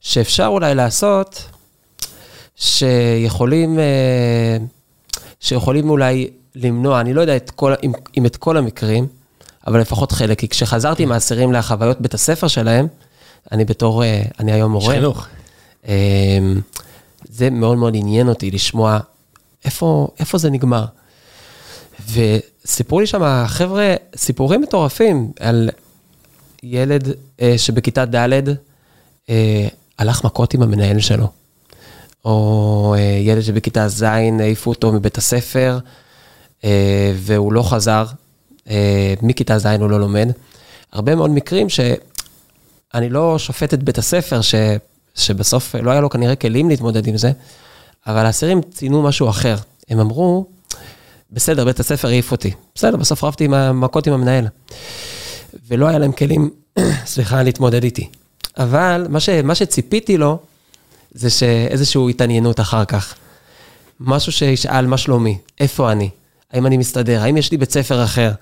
שאפשר אולי לעשות, שיכולים, אה, שיכולים אולי למנוע, אני לא יודע את כל, אם, אם את כל המקרים, אבל לפחות חלק, כי כשחזרתי מהאסירים לחוויות בית הספר שלהם, אני בתור, אה, אני היום מורה. חינוך. אמ, זה מאוד מאוד עניין אותי לשמוע איפה, איפה זה נגמר. וסיפרו לי שם חבר'ה סיפורים מטורפים על ילד אה, שבכיתה ד' אה, הלך מכות עם המנהל שלו. או אה, ילד שבכיתה ז' העיפו אותו מבית הספר אה, והוא לא חזר, מכיתה ז' הוא לא לומד. הרבה מאוד מקרים שאני לא שופט את בית הספר, ש, שבסוף לא היה לו כנראה כלים להתמודד עם זה, אבל האסירים ציינו משהו אחר. הם אמרו, בסדר, בית הספר העיף אותי. בסדר, בסוף רבתי עם המכות עם המנהל. ולא היה להם כלים, סליחה, להתמודד איתי. אבל מה, ש, מה שציפיתי לו, זה שאיזושהי התעניינות אחר כך. משהו שישאל, מה שלומי? איפה אני? האם אני מסתדר? האם יש לי בית ספר אחר?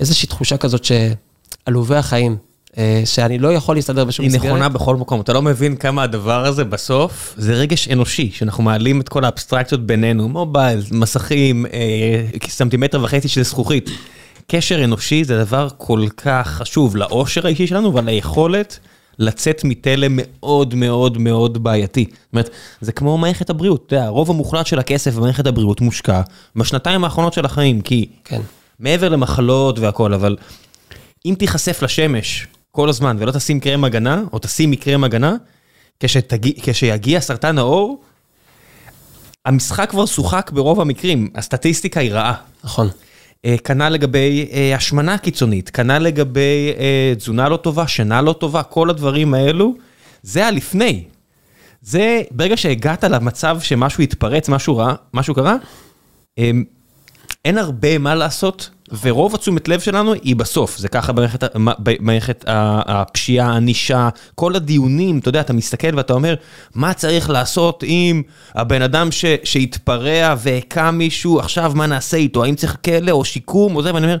איזושהי תחושה כזאת שעלובי החיים, אה, שאני לא יכול להסתדר בשום היא מסגרת. נכונה בכל מקום, אתה לא מבין כמה הדבר הזה בסוף זה רגש אנושי, שאנחנו מעלים את כל האבסטרקציות בינינו, מובייל, מסכים, אה, סנטימטר וחצי של זכוכית. קשר אנושי זה דבר כל כך חשוב לאושר האישי שלנו ועל היכולת לצאת מתלם מאוד מאוד מאוד בעייתי. זאת אומרת, זה כמו מערכת הבריאות, אתה יודע, הרוב המוחלט של הכסף במערכת הבריאות מושקע בשנתיים האחרונות של החיים, כי כן, מעבר למחלות והכל, אבל אם תיחשף לשמש כל הזמן ולא תשים קרם הגנה, או תשימי קרם הגנה, כשתגיע, כשיגיע סרטן העור, המשחק כבר שוחק ברוב המקרים, הסטטיסטיקה היא רעה. נכון. אה, כנ"ל לגבי אה, השמנה קיצונית, כנ"ל לגבי אה, תזונה לא טובה, שינה לא טובה, כל הדברים האלו, זה הלפני. זה, ברגע שהגעת למצב שמשהו התפרץ, משהו רע, משהו קרה, אה, אין הרבה מה לעשות, ורוב התשומת לב שלנו היא בסוף, זה ככה במערכת, במערכת הפשיעה, הענישה, כל הדיונים, אתה יודע, אתה מסתכל ואתה אומר, מה צריך לעשות עם הבן אדם ש, שהתפרע והכה מישהו, עכשיו מה נעשה איתו, האם צריך כלא או שיקום או זה, ואני אומר,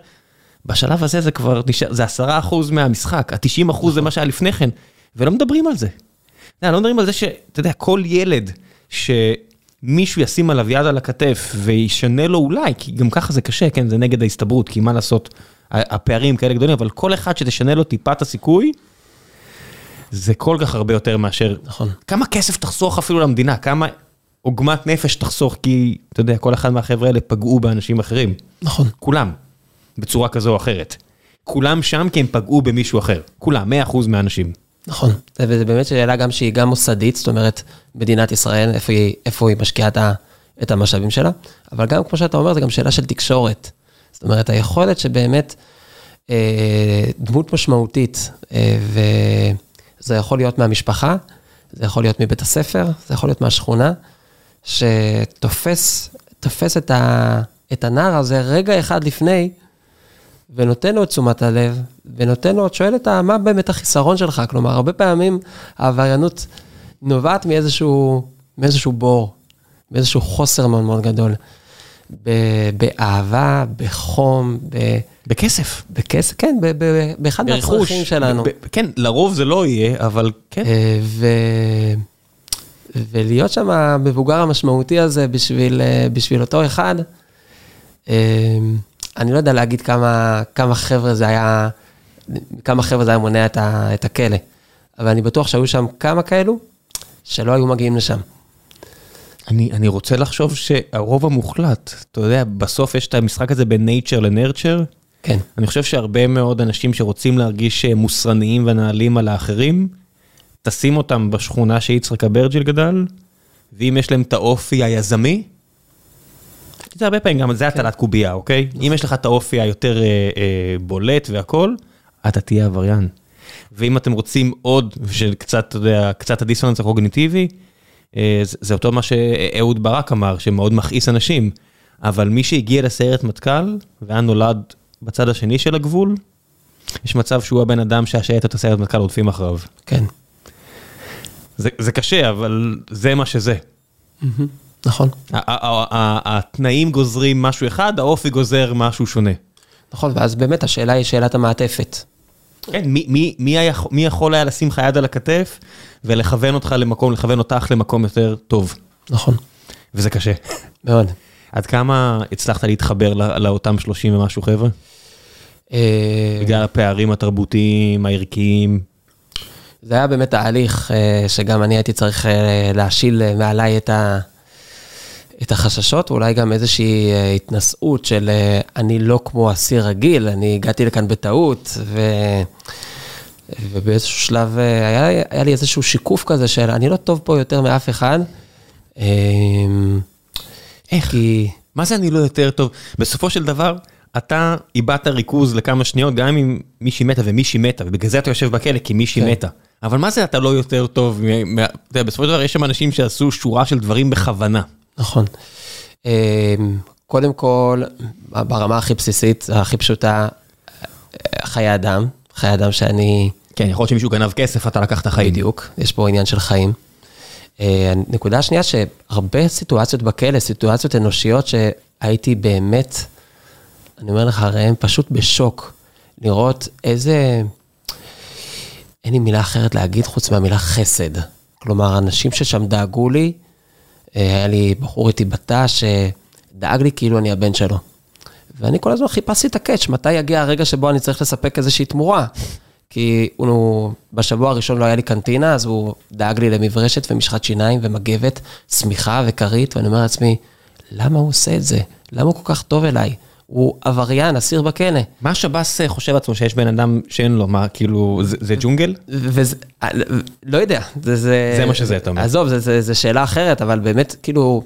בשלב הזה זה כבר נשאר, זה עשרה אחוז מהמשחק, ה-90 אחוז זה מה שהיה לפני כן, ולא מדברים על זה. לא מדברים על זה שאתה יודע, כל ילד שמישהו ישים עליו יד על הכתף וישנה לו אולי, כי גם ככה זה קשה, כן, זה נגד ההסתברות, כי מה לעשות, הפערים כאלה גדולים, אבל כל אחד שתשנה לו טיפת הסיכוי, זה כל כך הרבה יותר מאשר, נכון. כמה כסף תחסוך אפילו למדינה, כמה עוגמת נפש תחסוך, כי אתה יודע, כל אחד מהחבר'ה האלה פגעו באנשים אחרים. נכון. כולם, בצורה כזו או אחרת. כולם שם כי הם פגעו במישהו אחר. כולם, 100% מהאנשים. נכון, וזה באמת שאלה גם שהיא גם מוסדית, זאת אומרת, מדינת ישראל, איפה היא, איפה היא משקיעה את, המשאבים שלה, אבל גם, כמו שאתה אומר, זה גם שאלה של תקשורת. זאת אומרת, היכולת שבאמת אה, דמות משמעותית, אה, וזה יכול להיות מהמשפחה, זה יכול להיות מבית הספר, זה יכול להיות מהשכונה, שתופס תופס את, ה, את הנער הזה רגע אחד לפני, ונותן לו את תשומת הלב, ונותן לו, את שואלת מה באמת החיסרון שלך? כלומר, הרבה פעמים העבריינות נובעת מאיזשהו, מאיזשהו בור, מאיזשהו חוסר מאוד מאוד גדול. באהבה, בחום, ב... בכסף. בכסף, כן, באחד מהצרכים שלנו. כן, לרוב זה לא יהיה, אבל כן. אה, ו... ולהיות שם המבוגר המשמעותי הזה בשביל, אה, בשביל אותו אחד, אה, אני לא יודע להגיד כמה, כמה חבר'ה זה היה, כמה חבר'ה זה היה מונע את, ה, את הכלא, אבל אני בטוח שהיו שם כמה כאלו שלא היו מגיעים לשם. אני, אני רוצה לחשוב שהרוב המוחלט, אתה יודע, בסוף יש את המשחק הזה בין nature לנרצ'ר. כן. אני חושב שהרבה מאוד אנשים שרוצים להרגיש מוסרניים ונעלים על האחרים, תשים אותם בשכונה שיצחק אברג'יל גדל, ואם יש להם את האופי היזמי, זה הרבה פעמים, גם זה כן. הטלת קובייה, אוקיי? אם יש לך את האופי היותר אה, אה, בולט והכול, אתה תהיה עבריין. ואם אתם רוצים עוד, של קצת, אתה יודע, קצת הדיסוננס הקוגניטיבי, אה, זה אותו מה שאהוד ברק אמר, שמאוד מכעיס אנשים, אבל מי שהגיע לסיירת מטכ"ל, והיה נולד בצד השני של הגבול, יש מצב שהוא הבן אדם שהשייטת את הסיירת מטכ"ל רודפים אחריו. כן. זה, זה קשה, אבל זה מה שזה. נכון. התנאים גוזרים משהו אחד, האופי גוזר משהו שונה. נכון, ואז באמת השאלה היא שאלת המעטפת. כן, מי, מי, מי, היה, מי יכול היה לשים לך יד על הכתף ולכוון אותך למקום, לכוון אותך למקום יותר טוב. נכון. וזה קשה. מאוד. עד כמה הצלחת להתחבר לא, לאותם 30 ומשהו חבר'ה? אה, בגלל הפערים התרבותיים, הערכיים. זה היה באמת תהליך אה, שגם אני הייתי צריך אה, להשיל מעליי את, ה, את החששות, אולי גם איזושהי התנשאות של אני לא כמו אסיר רגיל, אני הגעתי לכאן בטעות, ו... ובאיזשהו שלב היה, היה לי איזשהו שיקוף כזה של אני לא טוב פה יותר מאף אחד. איך? כי... מה זה אני לא יותר טוב? בסופו של דבר, אתה איבדת ריכוז לכמה שניות, גם אם מישהי מתה ומישהי מתה, ובגלל זה אתה יושב בכלא, כי מישהי כן. מתה. אבל מה זה אתה לא יותר טוב? אתה יודע, בסופו של דבר יש שם אנשים שעשו שורה של דברים בכוונה. נכון. אמ, קודם כל, ברמה הכי בסיסית, הכי פשוטה, חיי אדם, חיי אדם שאני... כן, יכול להיות שמישהו גנב כסף, אתה לקחת חיים. בדיוק, יש פה עניין של חיים. אה, הנקודה השנייה, שהרבה סיטואציות בכלא, סיטואציות אנושיות שהייתי באמת, אני אומר לך, הרי הם פשוט בשוק. לראות איזה... אין לי מילה אחרת להגיד חוץ מהמילה חסד. כלומר, אנשים ששם דאגו לי, היה לי בחור איתי בתא שדאג לי כאילו אני הבן שלו. ואני כל הזמן חיפשתי את הקאץ', מתי יגיע הרגע שבו אני צריך לספק איזושהי תמורה. כי הוא, בשבוע הראשון לא היה לי קנטינה, אז הוא דאג לי למברשת ומשחת שיניים ומגבת, שמיכה וכרית, ואני אומר לעצמי, למה הוא עושה את זה? למה הוא כל כך טוב אליי? הוא עבריין, אסיר בכלא. מה השב"ס אה, חושב עצמו שיש בן אדם שאין לו, מה, כאילו, זה, זה ג'ונגל? וזה, אה, לא יודע. זה, זה, זה מה שזה, אתה אומר. עזוב, זה שאלה אחרת, אבל באמת, כאילו,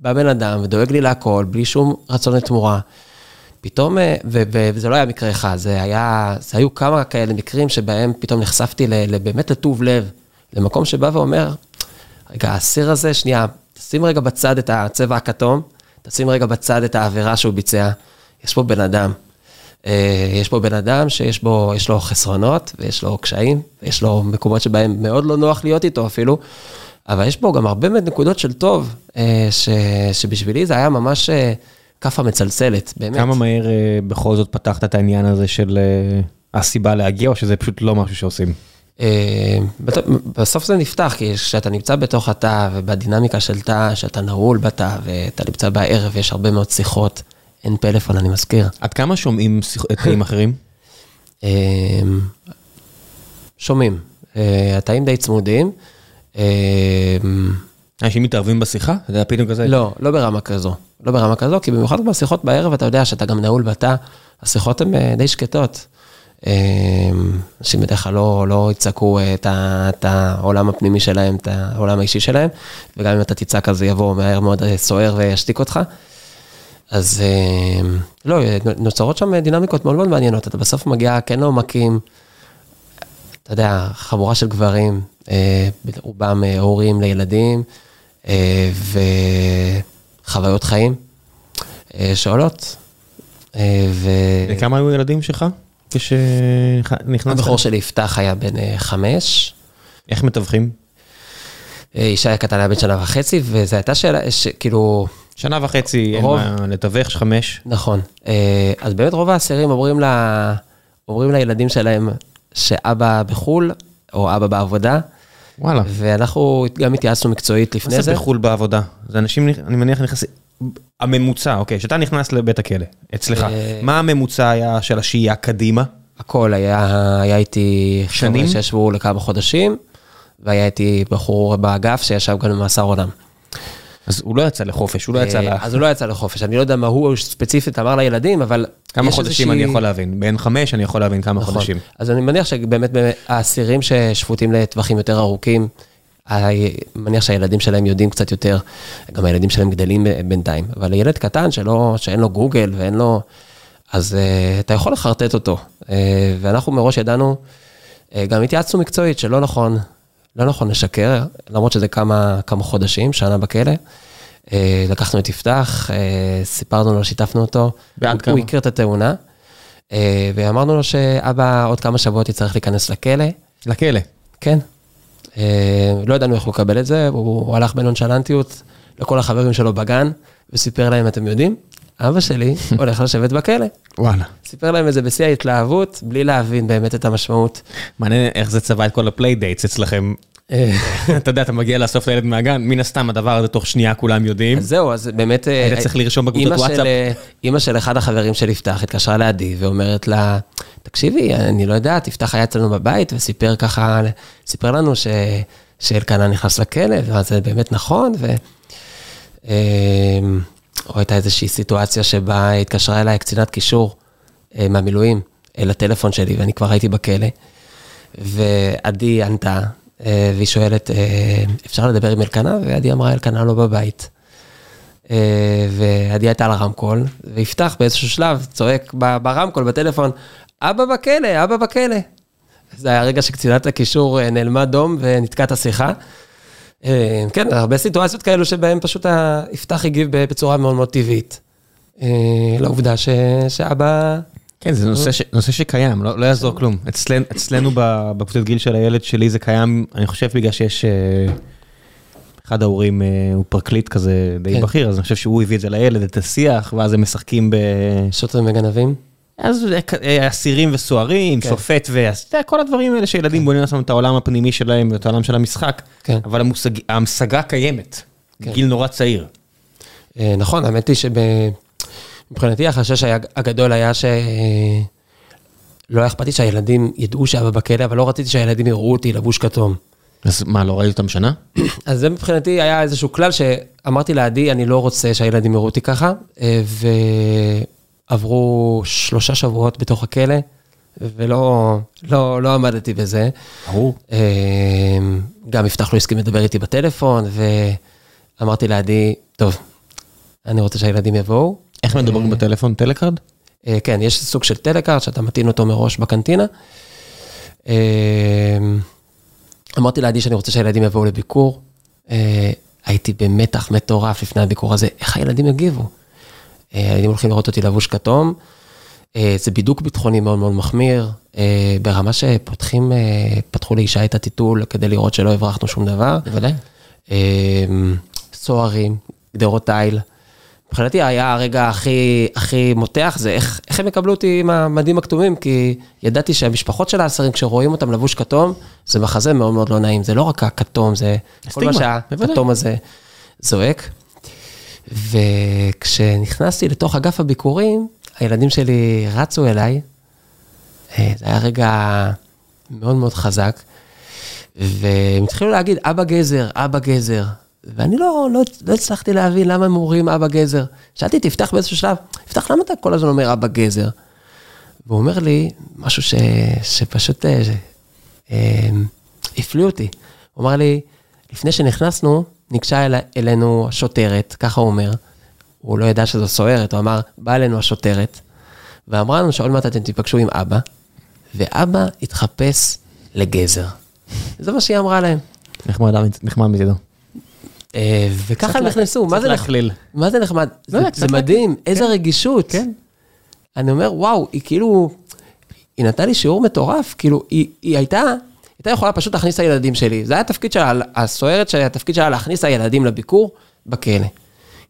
בא בן אדם ודואג לי להכל, בלי שום רצון לתמורה. פתאום, אה, ו, ו, וזה לא היה מקרה אחד, זה היה, זה היו כמה כאלה מקרים שבהם פתאום נחשפתי באמת לטוב לב, למקום שבא ואומר, רגע, האסיר הזה, שנייה, שים רגע בצד את הצבע הכתום, תשים רגע בצד את העבירה שהוא ביצע. יש פה בן אדם. אה, יש פה בן אדם שיש בו, יש לו חסרונות, ויש לו קשיים, ויש לו מקומות שבהם מאוד לא נוח להיות איתו אפילו, אבל יש בו גם הרבה מאוד נקודות של טוב, אה, ש, שבשבילי זה היה ממש אה, כאפה מצלצלת, באמת. כמה מהר בכל זאת פתחת את העניין הזה של הסיבה להגיע, או שזה פשוט לא משהו שעושים? אה, בסוף זה נפתח, כי כשאתה נמצא בתוך התא ובדינמיקה של תא, שאתה נעול בתא ואתה נמצא בערב ויש הרבה מאוד שיחות, אין פלאפון, אני מזכיר. עד כמה שומעים תאים אחרים? אה, שומעים. אה, התאים די צמודים. אנשים מתערבים בשיחה? אתה יודע, פתאום כזה? לא, לא ברמה כזו. לא ברמה כזו, כי במיוחד בשיחות בערב, אתה יודע שאתה גם נעול בתא, השיחות הן די שקטות. אנשים בדרך כלל לא, לא יצעקו את, ה, את העולם הפנימי שלהם, את העולם האישי שלהם, וגם אם אתה תצעק אז יבוא מהר מאוד סוער וישתיק אותך. אז לא, נוצרות שם דינמיקות מאוד מאוד מעניינות, אתה בסוף מגיע כן לעומקים, אתה יודע, חבורה של גברים, רובם הורים לילדים, וחוויות חיים שעולות. ו... וכמה היו ילדים שלך כשנכנסת? הבכור שלי יפתח היה בן חמש. איך מתווכים? ישי הקטן היה בן שנה וחצי, וזו הייתה שאלה, כאילו... שנה וחצי, רוב... אין מה לתווך, חמש. נכון. אז באמת רוב האסירים אומרים, לה, אומרים לילדים שלהם שאבא בחו"ל, או אבא בעבודה. וואלה. ואנחנו גם התייעצנו מקצועית לפני זה. מה זה בחו"ל בעבודה? זה אנשים, אני מניח, נכנסים... הממוצע, אוקיי, כשאתה נכנס לבית הכלא, אצלך, מה הממוצע היה של השהייה קדימה? הכל, היה, היה איתי... שנים? שישבו לכמה חודשים, והיה איתי בחור באגף שישב גם במאסר עולם. אז הוא לא יצא לחופש, הוא לא יצא ל... אז הוא לא יצא לחופש, אני לא יודע מה הוא ספציפית אמר לילדים, אבל... כמה חודשים אני יכול להבין, בין חמש אני יכול להבין כמה חודשים. אז אני מניח שבאמת האסירים ששפוטים לטווחים יותר ארוכים, אני מניח שהילדים שלהם יודעים קצת יותר, גם הילדים שלהם גדלים בינתיים, אבל לילד קטן שלא, שאין לו גוגל ואין לו, אז uh, אתה יכול לחרטט אותו. Uh, ואנחנו מראש ידענו, uh, גם התייעצנו מקצועית שלא נכון, לא נכון לשקר, למרות שזה כמה, כמה חודשים, שנה בכלא. Uh, לקחנו את יפתח, uh, סיפרנו לו, שיתפנו אותו. ועד כמה? הוא הכיר את התאונה, uh, ואמרנו לו שאבא עוד כמה שבועות יצטרך להיכנס לכלא. לכלא? כן. לא ידענו איך הוא יקבל את זה, הוא הלך בנונשלנטיות לכל החברים שלו בגן, וסיפר להם, אתם יודעים, אבא שלי הולך לשבת בכלא. וואלה. סיפר להם את זה בשיא ההתלהבות, בלי להבין באמת את המשמעות. מעניין איך זה צבע את כל ה playdates אצלכם. אתה יודע, אתה מגיע לאסוף את הילד מהגן, מן הסתם הדבר הזה תוך שנייה כולם יודעים. אז זהו, אז באמת... היית צריך לרשום בקבוצת וואטסאפ. אימא של אחד החברים של יפתח התקשרה לעדי ואומרת לה, תקשיבי, אני לא יודעת, יפתח היה אצלנו בבית וסיפר ככה, סיפר לנו שאלקנה נכנס לכלא, וזה באמת נכון, ו... או הייתה איזושהי סיטואציה שבה התקשרה אליי קצינת קישור מהמילואים אל הטלפון שלי, ואני כבר הייתי בכלא, ועדי ענתה, והיא שואלת, אפשר לדבר עם אלקנה? ועדי אמרה, אלקנה לא בבית. ועדי הייתה על הרמקול, ויפתח באיזשהו שלב, צועק ברמקול, בטלפון, אבא בכלא, אבא בכלא. זה היה הרגע שקצינת הקישור נעלמה דום ונתקע את השיחה. כן, הרבה סיטואציות כאלו שבהן פשוט יפתח הגיב בצורה מאוד מאוד טבעית. לעובדה שאבא... כן, זה נושא שקיים, לא יעזור כלום. אצלנו בקבוצת גיל של הילד שלי זה קיים, אני חושב בגלל שיש... אחד ההורים הוא פרקליט כזה די בכיר, אז אני חושב שהוא הביא את זה לילד, את השיח, ואז הם משחקים ב... שוטרים וגנבים? אז אסירים וסוהרים, שופט ו... כל הדברים האלה שילדים בונים לעצמם את העולם הפנימי שלהם ואת העולם של המשחק, אבל המשגה קיימת, גיל נורא צעיר. נכון, האמת היא שמבחינתי החשש הגדול היה שלא היה אכפת לי שהילדים ידעו שאבא בכלא, אבל לא רציתי שהילדים יראו אותי לבוש כתום. אז מה, לא ראית אותם שנה? אז זה מבחינתי היה איזשהו כלל שאמרתי לעדי, אני לא רוצה שהילדים יראו אותי ככה, ועברו שלושה שבועות בתוך הכלא, ולא לא, לא עמדתי בזה. ברור. גם יפתח לא הסכים לדבר איתי בטלפון, ואמרתי לעדי, טוב, אני רוצה שהילדים יבואו. איך מדברים בטלפון? טלקארד? כן, יש סוג של טלקארד שאתה מטעין אותו מראש בקנטינה. אמרתי לעדי שאני רוצה שהילדים יבואו לביקור. הייתי במתח מטורף לפני הביקור הזה, איך הילדים יגיבו? הילדים הולכים לראות אותי לבוש כתום. זה בידוק ביטחוני מאוד מאוד מחמיר, ברמה שפותחים, פתחו לאישה את הטיטול כדי לראות שלא הברחנו שום דבר. בוודאי. סוהרים, גדרות תיל. מבחינתי היה הרגע הכי, הכי מותח, זה איך, איך הם יקבלו אותי עם המדים הכתומים, כי ידעתי שהמשפחות של האסירים, כשרואים אותם לבוש כתום, זה מחזה מאוד מאוד לא נעים, זה לא רק הכתום, זה כל מה שהכתום הזה זועק. וכשנכנסתי לתוך אגף הביקורים, הילדים שלי רצו אליי, זה היה רגע מאוד מאוד חזק, והם התחילו להגיד, אבא גזר, אבא גזר. ואני לא, לא, לא הצלחתי להבין למה הם אומרים אבא גזר. שאלתי, תפתח באיזשהו שלב, תפתח, למה אתה כל הזמן אומר אבא גזר? והוא אומר לי משהו ש, שפשוט אה, אה, הפליא אותי. הוא אמר לי, לפני שנכנסנו, ניגשה אל, אלינו השוטרת, ככה הוא אומר, הוא לא ידע שזו סוהרת, הוא אמר, באה אלינו השוטרת, ואמרה לנו שעוד מעט אתם תיפגשו עם אבא, ואבא התחפש לגזר. זה מה שהיא אמרה להם. נחמד, נחמד מצידו. אה, וככה הם נכנסו, מה זה להכליל. מה זה נחמד? לא, זה- קצת זה מדהים, איזה רגישות. כן. אני אומר, וואו, היא כאילו, היא נתנה לי שיעור מטורף, כאילו, היא הייתה, הייתה יכולה פשוט להכניס את הילדים שלי. זה היה התפקיד שלה, הסוהרת שלה, התפקיד שלה להכניס את הילדים לביקור בכלא. היא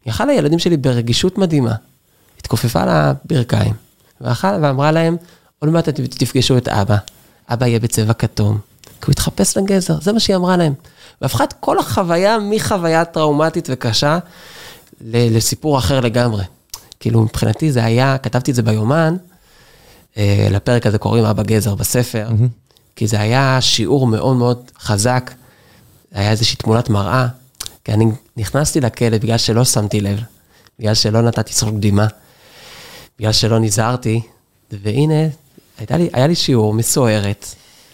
יכלה לילדים שלי ברגישות מדהימה. התכופפה על הברכיים, ואכל- ואמרה להם, עוד מעט אתם תפגשו את אבא. אבא יהיה בצבע כתום, כי הוא התחפש לגזר, זה מה שהיא אמרה להם. והפכה את כל החוויה מחוויה טראומטית וקשה לסיפור אחר לגמרי. כאילו, מבחינתי זה היה, כתבתי את זה ביומן, אה, לפרק הזה קוראים אבא גזר בספר, כי זה היה שיעור מאוד מאוד חזק, היה איזושהי תמונת מראה, כי אני נכנסתי לכלא בגלל שלא שמתי לב, בגלל שלא נתתי סרוק קדימה, בגלל שלא נזהרתי, והנה, לי, היה לי שיעור מסוערת,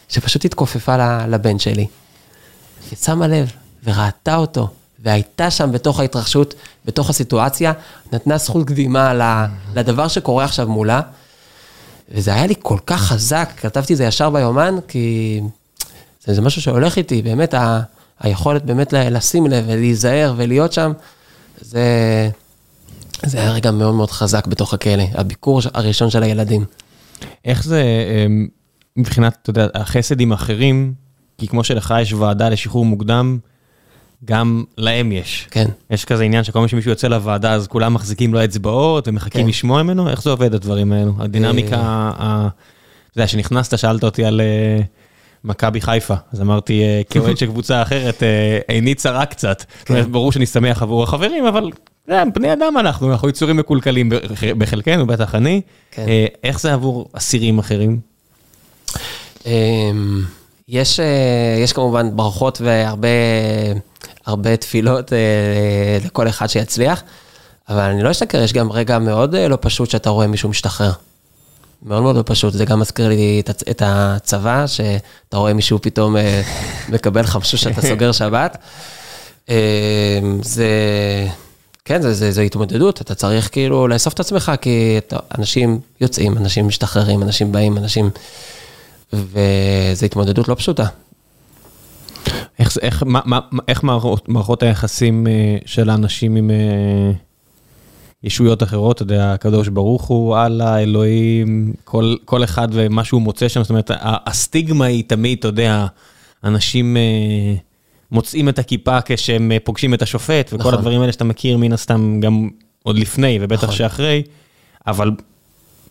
שפשוט התכופפה לבן שלי, ושמה לב, וראתה אותו, והייתה שם בתוך ההתרחשות, בתוך הסיטואציה, נתנה זכות קדימה לדבר שקורה עכשיו מולה, וזה היה לי כל כך חזק, כתבתי את זה ישר ביומן, כי זה, זה משהו שהולך איתי, באמת, ה, היכולת באמת לשים לב ולהיזהר ולהיות שם, זה, זה היה רגע מאוד מאוד חזק בתוך הכלא, הביקור הראשון של הילדים. איך זה אמ, מבחינת, אתה יודע, החסד עם אחרים, כי כמו שלך יש ועדה לשחרור מוקדם, גם להם יש. כן. יש כזה עניין שכל פעם שמישהו יוצא לוועדה, אז כולם מחזיקים לו אצבעות ומחכים כן. לשמוע ממנו? איך זה עובד, הדברים האלו? הדינמיקה, ה- אתה יודע, כשנכנסת, שאלת אותי על אה, מכבי חיפה, אז אמרתי, אה, כאוהד של קבוצה אחרת, אה, עיני צרה קצת. אומרת, ברור שאני שמח עבור החברים, אבל יודע, בני אדם אנחנו, אנחנו יצורים מקולקלים בח- בחלקנו, בטח אני. כן. איך זה עבור אסירים אחרים? אמ, יש, יש כמובן ברכות והרבה הרבה תפילות אה, לכל אחד שיצליח, אבל אני לא אשתכר, יש גם רגע מאוד אה, לא פשוט שאתה רואה מישהו משתחרר. מאוד מאוד לא פשוט, זה גם מזכיר לי את הצ- את הצבא, שאתה רואה מישהו פתאום אה, מקבל חמשוש שאתה סוגר שבת. זה, כן, זה, זה, זה התמודדות, אתה צריך כאילו לאסוף את עצמך, כי אתה, אנשים יוצאים, אנשים משתחררים, אנשים באים, אנשים... וזו התמודדות לא פשוטה. איך, איך, מה, מה, איך מערכות, מערכות היחסים אה, של האנשים עם אה, ישויות אחרות, אתה יודע, הקדוש ברוך הוא, אללה, אלוהים, כל, כל אחד ומה שהוא מוצא שם, זאת אומרת, הסטיגמה היא תמיד, אתה יודע, אנשים אה, מוצאים את הכיפה כשהם אה, פוגשים את השופט, וכל נכון. הדברים האלה שאתה מכיר מן הסתם גם עוד לפני, ובטח נכון. שאחרי, אבל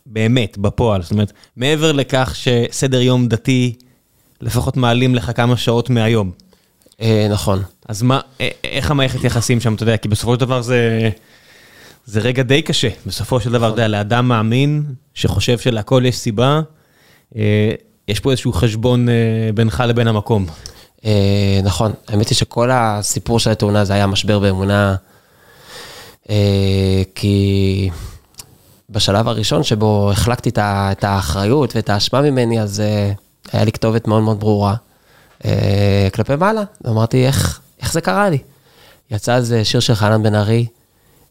באמת, בפועל, זאת אומרת, מעבר לכך שסדר יום דתי, לפחות מעלים לך כמה שעות מהיום. אה, נכון. אז מה, א- איך המערכת יחסים שם, אתה יודע, כי בסופו של דבר זה, זה רגע די קשה. בסופו של דבר, אתה יודע, לאדם מאמין, שחושב שלהכל יש סיבה, אה, יש פה איזשהו חשבון אה, בינך לבין המקום. אה, נכון, האמת היא שכל הסיפור של התאונה זה היה משבר באמונה, אה, כי בשלב הראשון שבו החלקתי את האחריות ואת האשמה ממני, אז אה, היה לי כתובת מאוד מאוד ברורה אה, כלפי מעלה. אמרתי, איך, איך זה קרה לי? יצא איזה שיר של חנן בן ארי,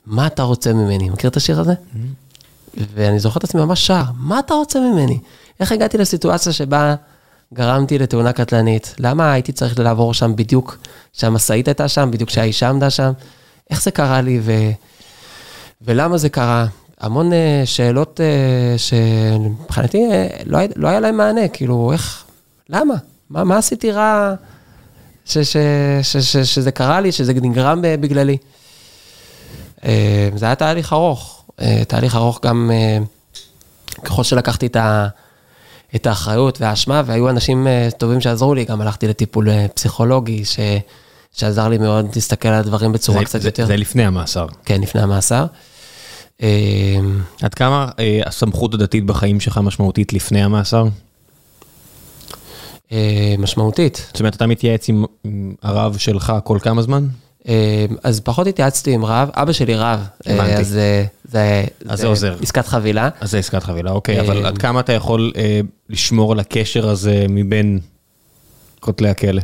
מה אתה רוצה ממני? מכיר את השיר הזה? ואני זוכר את עצמי ממש שר, מה אתה רוצה ממני? איך הגעתי לסיטואציה שבה גרמתי לתאונה קטלנית? למה הייתי צריך לעבור שם בדיוק כשהמשאית הייתה שם, בדיוק כשהאישה עמדה שם? איך זה קרה לי ו... ולמה זה קרה? המון אה, שאלות אה, שמבחינתי אה, לא, לא היה להם מענה, כאילו, איך, למה? מה, מה עשיתי רע ש, ש, ש, ש, שזה קרה לי, שזה נגרם ב- בגללי? אה, זה היה תהליך ארוך, אה, תהליך ארוך גם אה, ככל שלקחתי את, ה, את האחריות והאשמה, והיו אנשים אה, טובים שעזרו לי, גם הלכתי לטיפול אה, פסיכולוגי, ש, שעזר לי מאוד להסתכל על הדברים בצורה זה, קצת זה, יותר, זה לפני המאסר. כן, לפני המאסר. אה, עד כמה אה, הסמכות הדתית בחיים שלך משמעותית לפני המאסר? אה, משמעותית. זאת אומרת, אתה מתייעץ עם, הרב שלך כל כמה זמן? אז פחות התייעצתי עם רב, אבא שלי רב. הבנתי. אז זה... אז זה עוזר. עסקת חבילה. אז זה עסקת חבילה, אוקיי, אבל עד כמה אתה יכול לשמור על הקשר הזה מבין כותלי הכלא?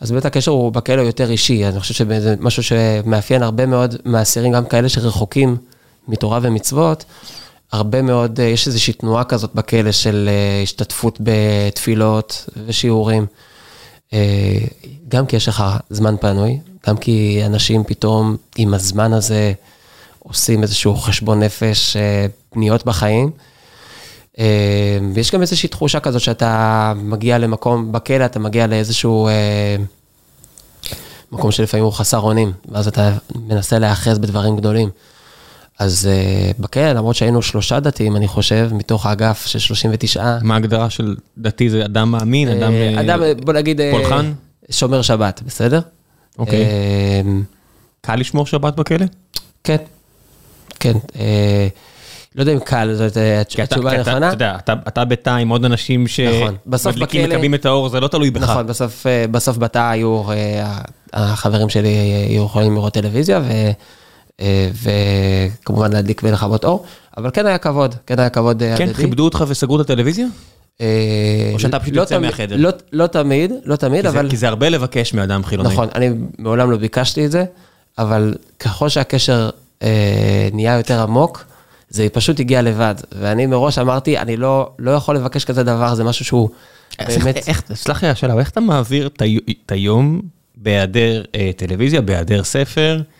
אז באמת הקשר הוא בכלא יותר אישי, אני חושב שזה משהו שמאפיין הרבה מאוד מהאסירים, גם כאלה שרחוקים מתורה ומצוות, הרבה מאוד, אה, יש איזושהי תנועה כזאת בכלא של אה, השתתפות בתפילות ושיעורים. אה, גם כי יש לך זמן פנוי, גם כי אנשים פתאום עם הזמן הזה עושים איזשהו חשבון נפש, פניות בחיים. ויש גם איזושהי תחושה כזאת שאתה מגיע למקום, בכלא אתה מגיע לאיזשהו מקום שלפעמים הוא חסר אונים, ואז אתה מנסה להיאחז בדברים גדולים. אז אה, בכלא, למרות שהיינו שלושה דתיים, אני חושב, מתוך האגף של 39, מה ההגדרה של דתי זה אדם מאמין, אדם... אה, אה, אדם, בוא נגיד, פולחן? שומר שבת, בסדר? אוקיי. אה, קל לשמור שבת בכלא? כן, כן. אה, לא יודע אם קל, זאת התשובה הנכונה. אתה יודע, אתה- בתא עם עוד אנשים נכון. שמדליקים, בכלא- מקבלים את האור, זה לא תלוי בך. נכון, בסוף, בתא היו, החברים שלי היו יכולים לראות טלוויזיה, וכמובן להדליק ולכבות אור, אבל כן היה כבוד, כן היה כבוד אה, כן, הדדי. כיבדו אותך וסגרו את הטלוויזיה? אה, או שאתה פשוט לא יוצא תמיד- מהחדר? לא, לא תמיד, לא תמיד, אבל... כי זה הרבה לבקש מאדם חילוני. נכון, אני מעולם לא ביקשתי את זה, אבל ככל שהקשר אה, נהיה יותר עמוק, זה פשוט הגיע לבד. ואני מראש אמרתי, אני לא, לא יכול לבקש כזה דבר, זה משהו שהוא באמת... סלח לי השאלה, איך אתה מעביר את היום בהיעדר אה, טלוויזיה, בהיעדר ספר, אה,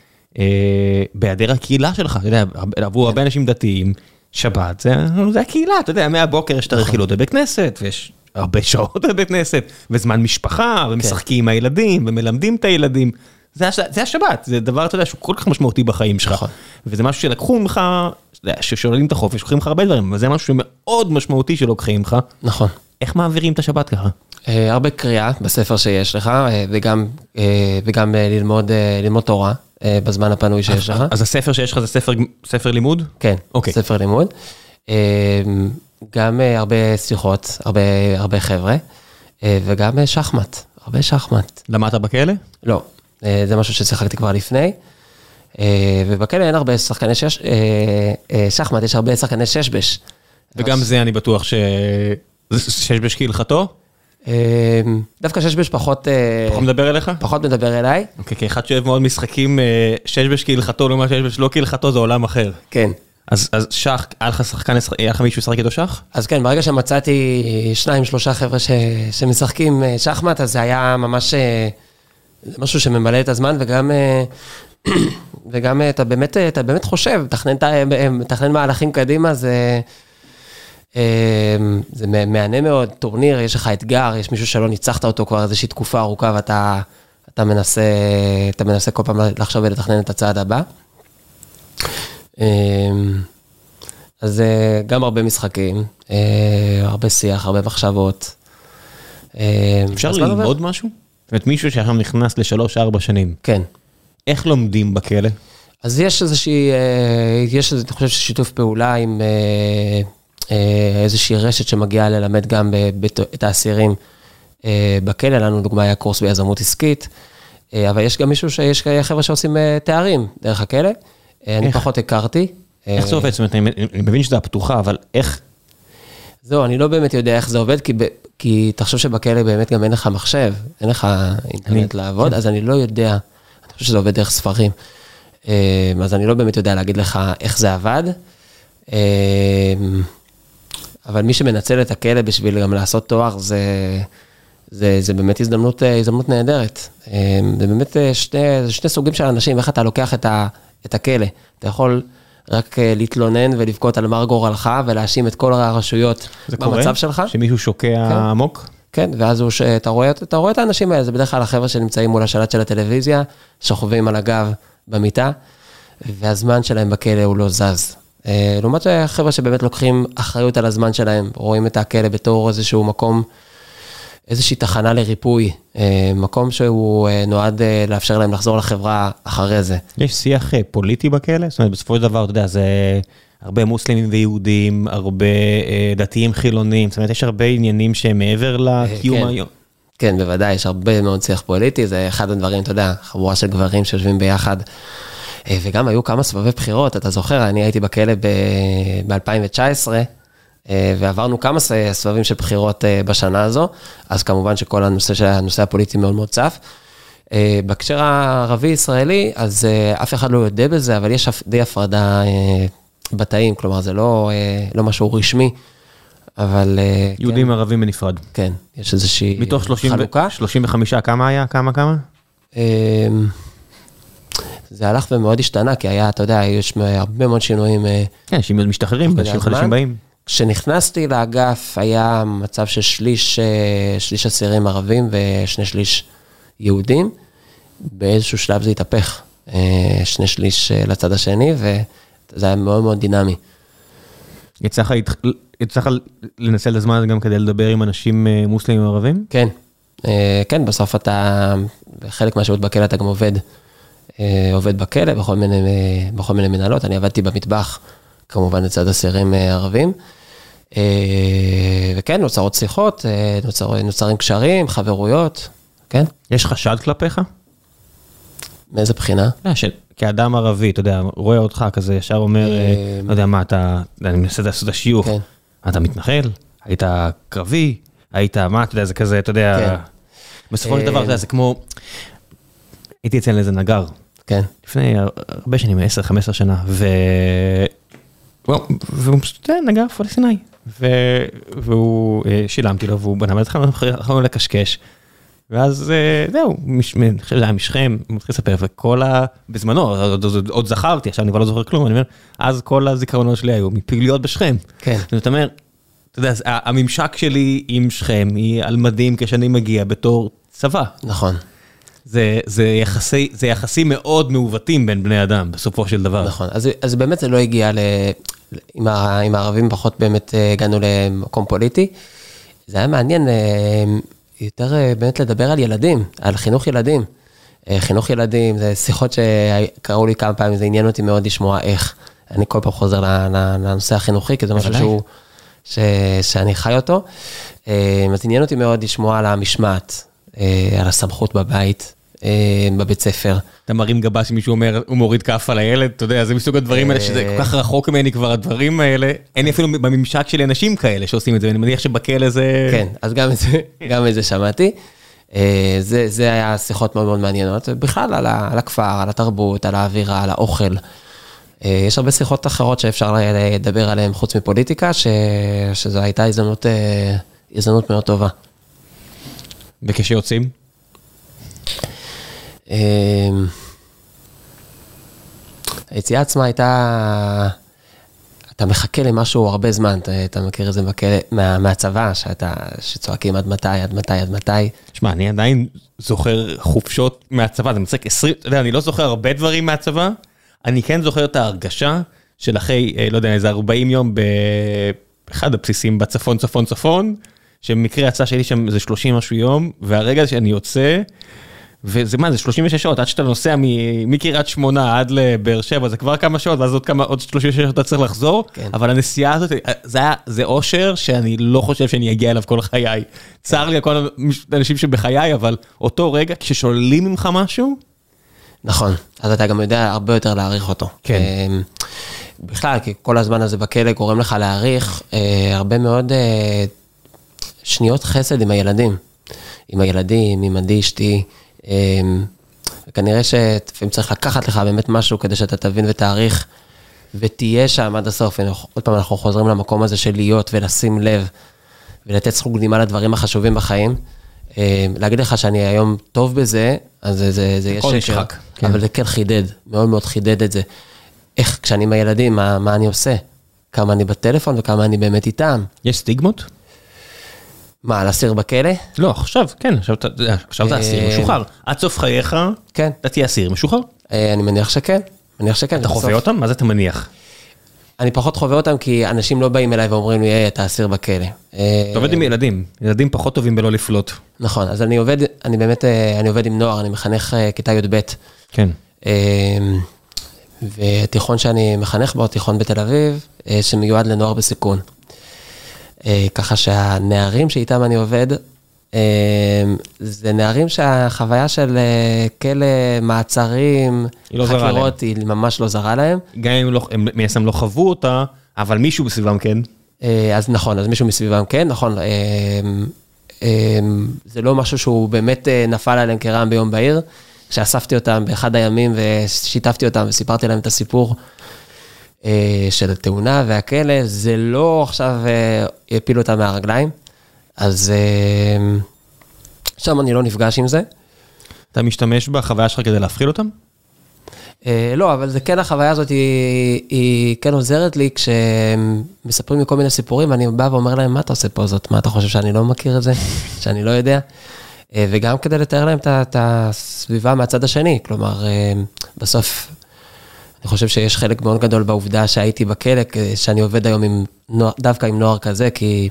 בהיעדר הקהילה שלך? אתה יודע, עבור הרבה אנשים דתיים, שבת זה זה הקהילה, אתה יודע, מהבוקר יש את הרכילות בבית כנסת, ויש הרבה שעות בבית כנסת, וזמן משפחה, ומשחקים עם הילדים, ומלמדים את הילדים. זה הש- זה השבת, זה דבר, אתה יודע, שהוא כל כך משמעותי בחיים שלך. נכון. וזה משהו שלקחו ממך, ששוללים את החופש, לוקחים לך הרבה דברים, אבל זה משהו שמאוד משמעותי שלוקחים ממך. נכון. איך מעבירים את השבת ככה? אה, הרבה קריאה בספר שיש לך, אה, וגם, אה, וגם ללמוד, ללמוד תורה בזמן הפנוי שיש לך. אז הספר שיש לך זה ספר, ספר לימוד? כן, אוקיי. ספר לימוד. גם הרבה שיחות, הרבה, הרבה חבר'ה, וגם שחמט, הרבה שחמט. למדת בכלא? לא, זה משהו ששיחקתי כבר לפני. ובכלא אין הרבה שחקני שש, שחמט, יש הרבה שחקני ששבש. וגם זה אני בטוח ש... זה שש כהלכתו? אה, דווקא ששבש פחות, אה, פחות מדבר אליך? פחות מדבר אליי. אוקיי, כאחד שאוהב מאוד משחקים, אה, שש כהלכתו לעומת שש לא כהלכתו זה עולם אחר. כן. אז אז שח, היה לך שחקן, היה לך מישהו לשחק איתו שח? אז כן, ברגע שמצאתי שניים, שלושה חבר'ה ש... שמשחקים אה, שחמט, אז זה היה ממש משהו שממלא את הזמן, וגם, וגם אתה באמת, אתה באמת חושב, מתכנן, מהלכים קדימה, זה, זה מה- מהנה מאוד, טורניר, יש לך אתגר, יש מישהו שלא ניצחת אותו כבר איזושהי תקופה ארוכה, ואתה אתה מנסה, אתה מנסה כל פעם לחשוב ולתכנן את הצעד הבא. אה, אז אה, גם הרבה משחקים, אה, הרבה שיח, הרבה מחשבות. אה, אפשר. ללמוד משהו? זאת אומרת, מישהו שעכשיו נכנס לשלוש-ארבע שנים, כן. איך לומדים בכלא? אז יש איזושהי, אה, יש, איזה, אני חושב ששיתוף פעולה עם איזושהי רשת שמגיעה ללמד גם את האסירים אה, בכלא, לנו לדוגמה היה קורס ביזמות עסקית, אה, אבל יש גם מישהו שיש חבר'ה שעושים אה, תארים דרך הכלא, אה, אני איך? פחות הכרתי. איך זה אה, עובד? זאת אומרת, אני אני מבין שזה הפתוחה, אבל איך... זהו, אני לא באמת יודע איך זה עובד, כי, כי תחשוב שבכלא באמת גם אין לך מחשב, אין לך אינטרנט לעבוד, אז אני לא יודע, אני חושב שזה עובד דרך ספרים. אה, אז אני לא באמת יודע להגיד לך איך זה עבד. אבל מי שמנצל את הכלא בשביל גם לעשות תואר, זה, זה, זה באמת הזדמנות, אה, הזדמנות נהדרת. אה, זה באמת אה, שני, זה שני סוגים של אנשים, איך אתה לוקח את, ה, את הכלא. אתה יכול רק להתלונן ולבכות על מר גורלך ולהאשים את כל הרשויות זה קורה? במצב שלך. שמישהו שוקע עמוק? כן, ואז הוא, ש- אתה רואה, אתה רואה את האנשים האלה, זה בדרך כלל החבר'ה שנמצאים מול השלט של הטלוויזיה, שוכבים על הגב במיטה, והזמן שלהם בכלא הוא לא זז. אה, לעומת זה, חבר'ה שבאמת לוקחים אחריות על הזמן שלהם, רואים את הכלא בתור איזשהו מקום, איזושהי תחנה לריפוי, אה, מקום שהוא אה, נועד לאפשר להם לחזור לחברה אחרי זה. יש שיח פוליטי בכלא? זאת אומרת, בסופו של דבר, אתה יודע, זה הרבה מוסלמים ויהודים, הרבה דתיים חילונים, זאת אומרת, יש הרבה עניינים שהם מעבר לקיום כן. היום. כן, בוודאי, יש הרבה מאוד שיח פוליטי, זה אחד הדברים, אתה יודע, חבורה של גברים שיושבים ביחד. אה, וגם היו כמה סבבי בחירות, אתה זוכר, אני הייתי בכלא ב-2019, אה, ועברנו כמה סבבים של בחירות אה, בשנה הזו, אז כמובן שכל הנושא של הנושא הפוליטי מאוד מאוד צף. בהקשר הערבי-ישראלי, אז אף אחד לא יודע בזה, אבל יש די הפרדה בתאים, כלומר, זה לא, לא משהו רשמי. אבל... יהודים כן. ערבים בנפרד. כן, יש איזושהי מתוך 30, חלוקה. מתוך 35, כמה היה? כמה, כמה? זה הלך ומאוד השתנה, כי היה, אתה יודע, יש הרבה מאוד שינויים. אה, כן, אנשים משתחררים, אנשים חדשים באים. כשנכנסתי לאגף היה מצב של שליש, אה, שליש אסירים ערבים ושני שליש יהודים. באיזשהו שלב זה התהפך, אה, שני שליש לצד השני, וזה היה מאוד מאוד דינמי. יצא לך לנצל את הזמן הזה גם כדי לדבר עם אנשים מוסלמים ערבים? כן, כן, בסוף אתה, חלק מהשירות בכלא אתה גם עובד. אה, עובד בכלא בכל מיני, בכל מיני מנהלות, אני עבדתי במטבח, כמובן לצד אסירים אה, ערבים. אה, וכן, נוצרות שיחות, נוצר, נוצרים קשרים, חברויות, כן. יש חשד כלפיך? מאיזה בחינה? כאדם ערבי, אתה יודע, רואה אותך כזה, ישר אומר, לא יודע מה, אתה, אני מנסה לעשות את השיוך, כן. אתה מתנחל? היית קרבי? היית, מה, אתה יודע, זה כזה, אתה יודע, כן. בסופו של דבר, אתה יודע, זה כמו, הייתי אצל איזה נגר, כן. לפני הרבה שנים, 10-15 שנה, ו... והוא פשוט נגע פלסטיני. והוא, אה, שילמתי לו, והוא בנה, והתחלנו לקשקש. ואז אה, זהו, אני חושב שזה היה משכם, הוא מתחיל לספר, וכל ה... בזמנו, עוד זכרתי, עכשיו אני כבר לא זוכר כלום, אני אומר, אז כל הזיכרונות שלי היו מפעילויות בשכם. כן. זאת אומרת, אתה יודע, הממשק שלי עם שכם היא על מדים כשאני מגיע בתור צבא. נכון. זה, זה, יחסי, זה יחסים מאוד מעוותים בין בני אדם, בסופו של דבר. נכון, אז, אז באמת זה לא הגיע ל... עם, ה, עם הערבים פחות באמת אה, הגענו למקום פוליטי. זה היה מעניין אה, יותר אה, באמת לדבר על ילדים, על חינוך ילדים. חינוך ילדים, זה שיחות שקראו לי כמה פעמים, זה עניין אותי מאוד לשמוע איך. אני כל פעם חוזר לנושא החינוכי, כי זה משהו שהוא, ש, שאני חי אותו. אז עניין אותי מאוד לשמוע על המשמעת, על הסמכות בבית, בבית ספר. אתה מרים גבה שמישהו אומר, הוא מוריד כף על הילד, אתה יודע, זה מסוג הדברים האלה שזה כל כך רחוק ממני כבר, הדברים האלה. אין לי אפילו בממשק שלי אנשים כאלה שעושים את זה, אני מניח שבכלא זה... כן, אז גם את זה, גם את זה שמעתי. אה, זה, זה היה שיחות מאוד מאוד מעניינות, ובכלל על, על הכפר, על התרבות, על האווירה, על האוכל. אה, יש הרבה שיחות אחרות שאפשר לדבר עליהן חוץ מפוליטיקה, ש, שזו הייתה הזדמנות, הזדמנות מאוד טובה. וכשיוצאים? אמ, היציאה עצמה הייתה, אתה מחכה למשהו הרבה זמן, אתה, אתה מכיר את זה בכלא, מה, מהצבא, שאתה, שצועקים עד מתי, עד מתי, עד מתי. שמע, אני עדיין זוכר חופשות מהצבא, זה מצחיק 20, אתה יודע, אני לא זוכר הרבה דברים מהצבא, אני כן זוכר את ההרגשה של אחרי, אה, לא יודע, איזה 40 יום באחד הבסיסים בצפון, צפון, צפון, שבמקרה יצא שלי שם איזה 30 משהו יום, והרגע שאני יוצא, וזה מה, זה 36 שעות, עד שאתה נוסע מקריית שמונה עד לבאר שבע, זה כבר כמה שעות, ואז עוד כמה, עוד 36 שעות אתה צריך לחזור, כן. אבל הנסיעה הזאת, זה היה, זה אושר שאני לא חושב שאני אגיע אליו כל חיי. צר לי על כל האנשים שבחיי, אבל אותו רגע, כששוללים ממך משהו... נכון, אז אתה גם יודע הרבה יותר להעריך אותו. כן. אמ, בכלל, כי כל הזמן הזה בכלא גורם לך להעריך אה, הרבה מאוד אה, שניות חסד עם הילדים. עם הילדים, עם עדי אשתי. אמ, כנראה שלפעמים צריך לקחת לך באמת משהו כדי שאתה תבין ותעריך ותהיה שם עד הסוף. עוד פעם, אנחנו חוזרים למקום הזה של להיות ולשים לב ולתת זכות קדימה לדברים החשובים בחיים. אמ, להגיד לך שאני היום טוב בזה, אז זה, זה, זה יהיה שקר. כן. אבל זה כן חידד, מאוד מאוד חידד את זה. איך, כשאני עם הילדים, מה, מה אני עושה? כמה אני בטלפון וכמה אני באמת איתם. יש סטיגמות? מה, על אסיר בכלא? לא, עכשיו, כן, עכשיו אתה אסיר אה, משוחרר. עד סוף חייך, כן. אתה תהיה אסיר משוחרר. אה, אני מניח שכן, מניח שכן. אתה חווה אותם? מה זה אתה מניח? אני פחות חווה אותם כי אנשים לא באים אליי ואומרים לי, היי, אתה אסיר בכלא. אה, אתה עובד עם ילדים, ילדים פחות טובים בלא לפלוט. נכון, אז אני עובד, אני באמת, אני עובד עם נוער, אני מחנך כיתה י"ב. כן. ותיכון שאני מחנך בו, תיכון בתל אביב, שמיועד לנוער בסיכון. אה, ככה שהנערים שאיתם אני עובד, זה נערים שהחוויה של כלא, מעצרים, היא לא. חקירות, היא ממש לא זרה להם. גם אם לא- הם מן הסתם לא חוו אותה, אבל מישהו בסביבם כן. אה, אז נכון, אז מישהו מסביבם כן, נכון. אה, אה, זה לא משהו שהוא באמת אה, נפל עליהם כרעם ביום בהיר. כשאספתי אותם באחד הימים ושיתפתי אותם וסיפרתי להם את הסיפור אה, של התאונה והכלא, זה לא עכשיו אה, הפילו אותם מהרגליים. אז אה, שם אני לא נפגש עם זה. אתה משתמש בחוויה שלך כדי להפחיד אותם? אה, לא, אבל זה כן, החוויה הזאת היא, היא כן עוזרת לי כשמספרים לי כל מיני סיפורים, אני בא ואומר להם, מה אתה עושה פה זאת? מה אתה חושב שאני לא מכיר את זה? שאני לא יודע? אה, וגם כדי לתאר להם את הסביבה מהצד השני, כלומר, אה, בסוף, אני חושב שיש חלק מאוד גדול בעובדה שהייתי בכלא, שאני עובד היום עם נוער, דווקא עם נוער כזה, כי,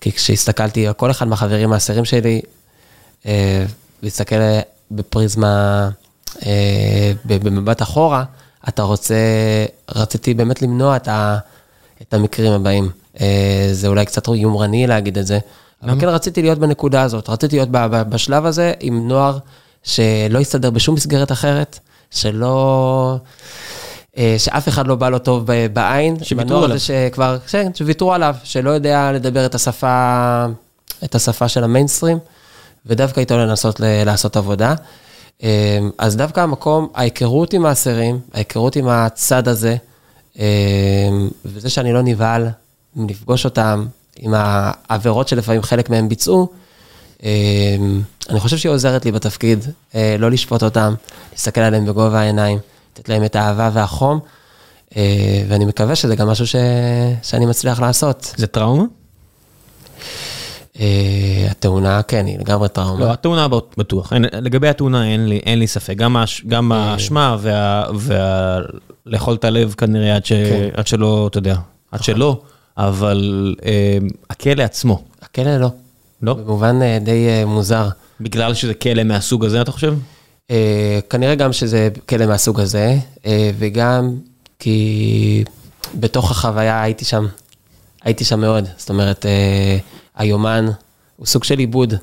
כי כשהסתכלתי על כל אחד מהחברים האסירים שלי, אה, להסתכל בפריזמה, אה, במבט אחורה, אתה רוצה, רציתי באמת למנוע את, ה, את המקרים הבאים. אה, זה אולי קצת יומרני להגיד את זה, אבל כן רציתי להיות בנקודה הזאת, רציתי להיות בשלב הזה עם נוער שלא יסתדר בשום מסגרת אחרת, שלא... אה, שאף אחד לא בא לו טוב בעין. שוויתרו עליו. שכבר, כן, שוויתרו עליו, שלא יודע לדבר את השפה, את השפה של המיינסטרים, ודווקא איתו לנסות ל- לעשות עבודה. אה, אז דווקא המקום, ההיכרות עם האסירים, ההיכרות עם הצד הזה, אה, וזה שאני לא נבהל מלפגוש אותם, עם העבירות שלפעמים חלק מהם ביצעו, אני חושב שהיא עוזרת לי בתפקיד, אה, לא לשפוט אותם, להסתכל עליהם בגובה העיניים, לתת להם את האהבה והחום, אה, ואני מקווה שזה גם משהו ש... שאני מצליח לעשות. זה טראומה? אה, התאונה, כן, היא לגמרי טראומה. לא, התאונה בט- בטוח. אין, לגבי התאונה אין לי, אין לי ספק. גם, האש, גם. האשמה וה, וה... לאכול את הלב כנראה עד, ש, כן. עד שלא, אתה יודע, עד שלא, אבל אה, הכלא עצמו, הכלא לא. לא? במובן אה, די אה, מוזר. בגלל שזה כלא מהסוג הזה, אתה חושב? אה, כנראה גם שזה כלא מהסוג הזה, וגם כי בתוך החוויה הייתי שם, הייתי שם מאוד. זאת אומרת, היומן הוא סוג של עיבוד,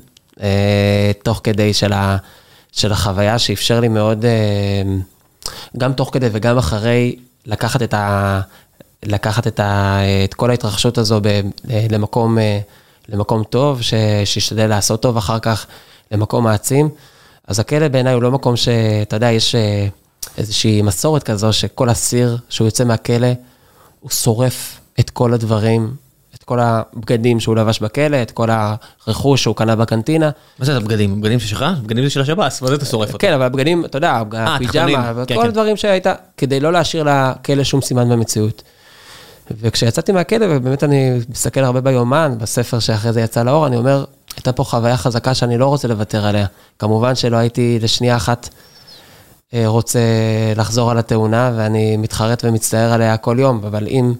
תוך כדי של, ה, של החוויה, שאפשר לי מאוד, גם תוך כדי וגם אחרי, לקחת את, ה, לקחת את, ה, את כל ההתרחשות הזו ב, למקום, למקום טוב, ש, שישתדל לעשות טוב אחר כך, למקום מעצים. אז הכלא בעיניי הוא לא מקום שאתה יודע, יש אה, איזושהי מסורת כזו שכל אסיר שהוא יוצא מהכלא, הוא שורף את כל הדברים, את כל הבגדים שהוא לבש בכלא, את כל הרכוש שהוא קנה בקנטינה. מה זה הבגדים? הבגדים של שלך? הבגדים זה של השב"ס, מה זה אתה שורף אותם? כן, אבל הבגדים, אתה יודע, התכנים, הפיג'מה, כן, כל כן. הדברים שהייתה, כדי לא להשאיר לכלא שום סימן במציאות. וכשיצאתי מהכלא, ובאמת אני מסתכל הרבה ביומן, בספר שאחרי זה יצא לאור, אני אומר, הייתה פה חוויה חזקה שאני לא רוצה לוותר עליה. כמובן שלא הייתי לשנייה אחת אה, רוצה לחזור על התאונה, ואני מתחרט ומצטער עליה כל יום, אבל אם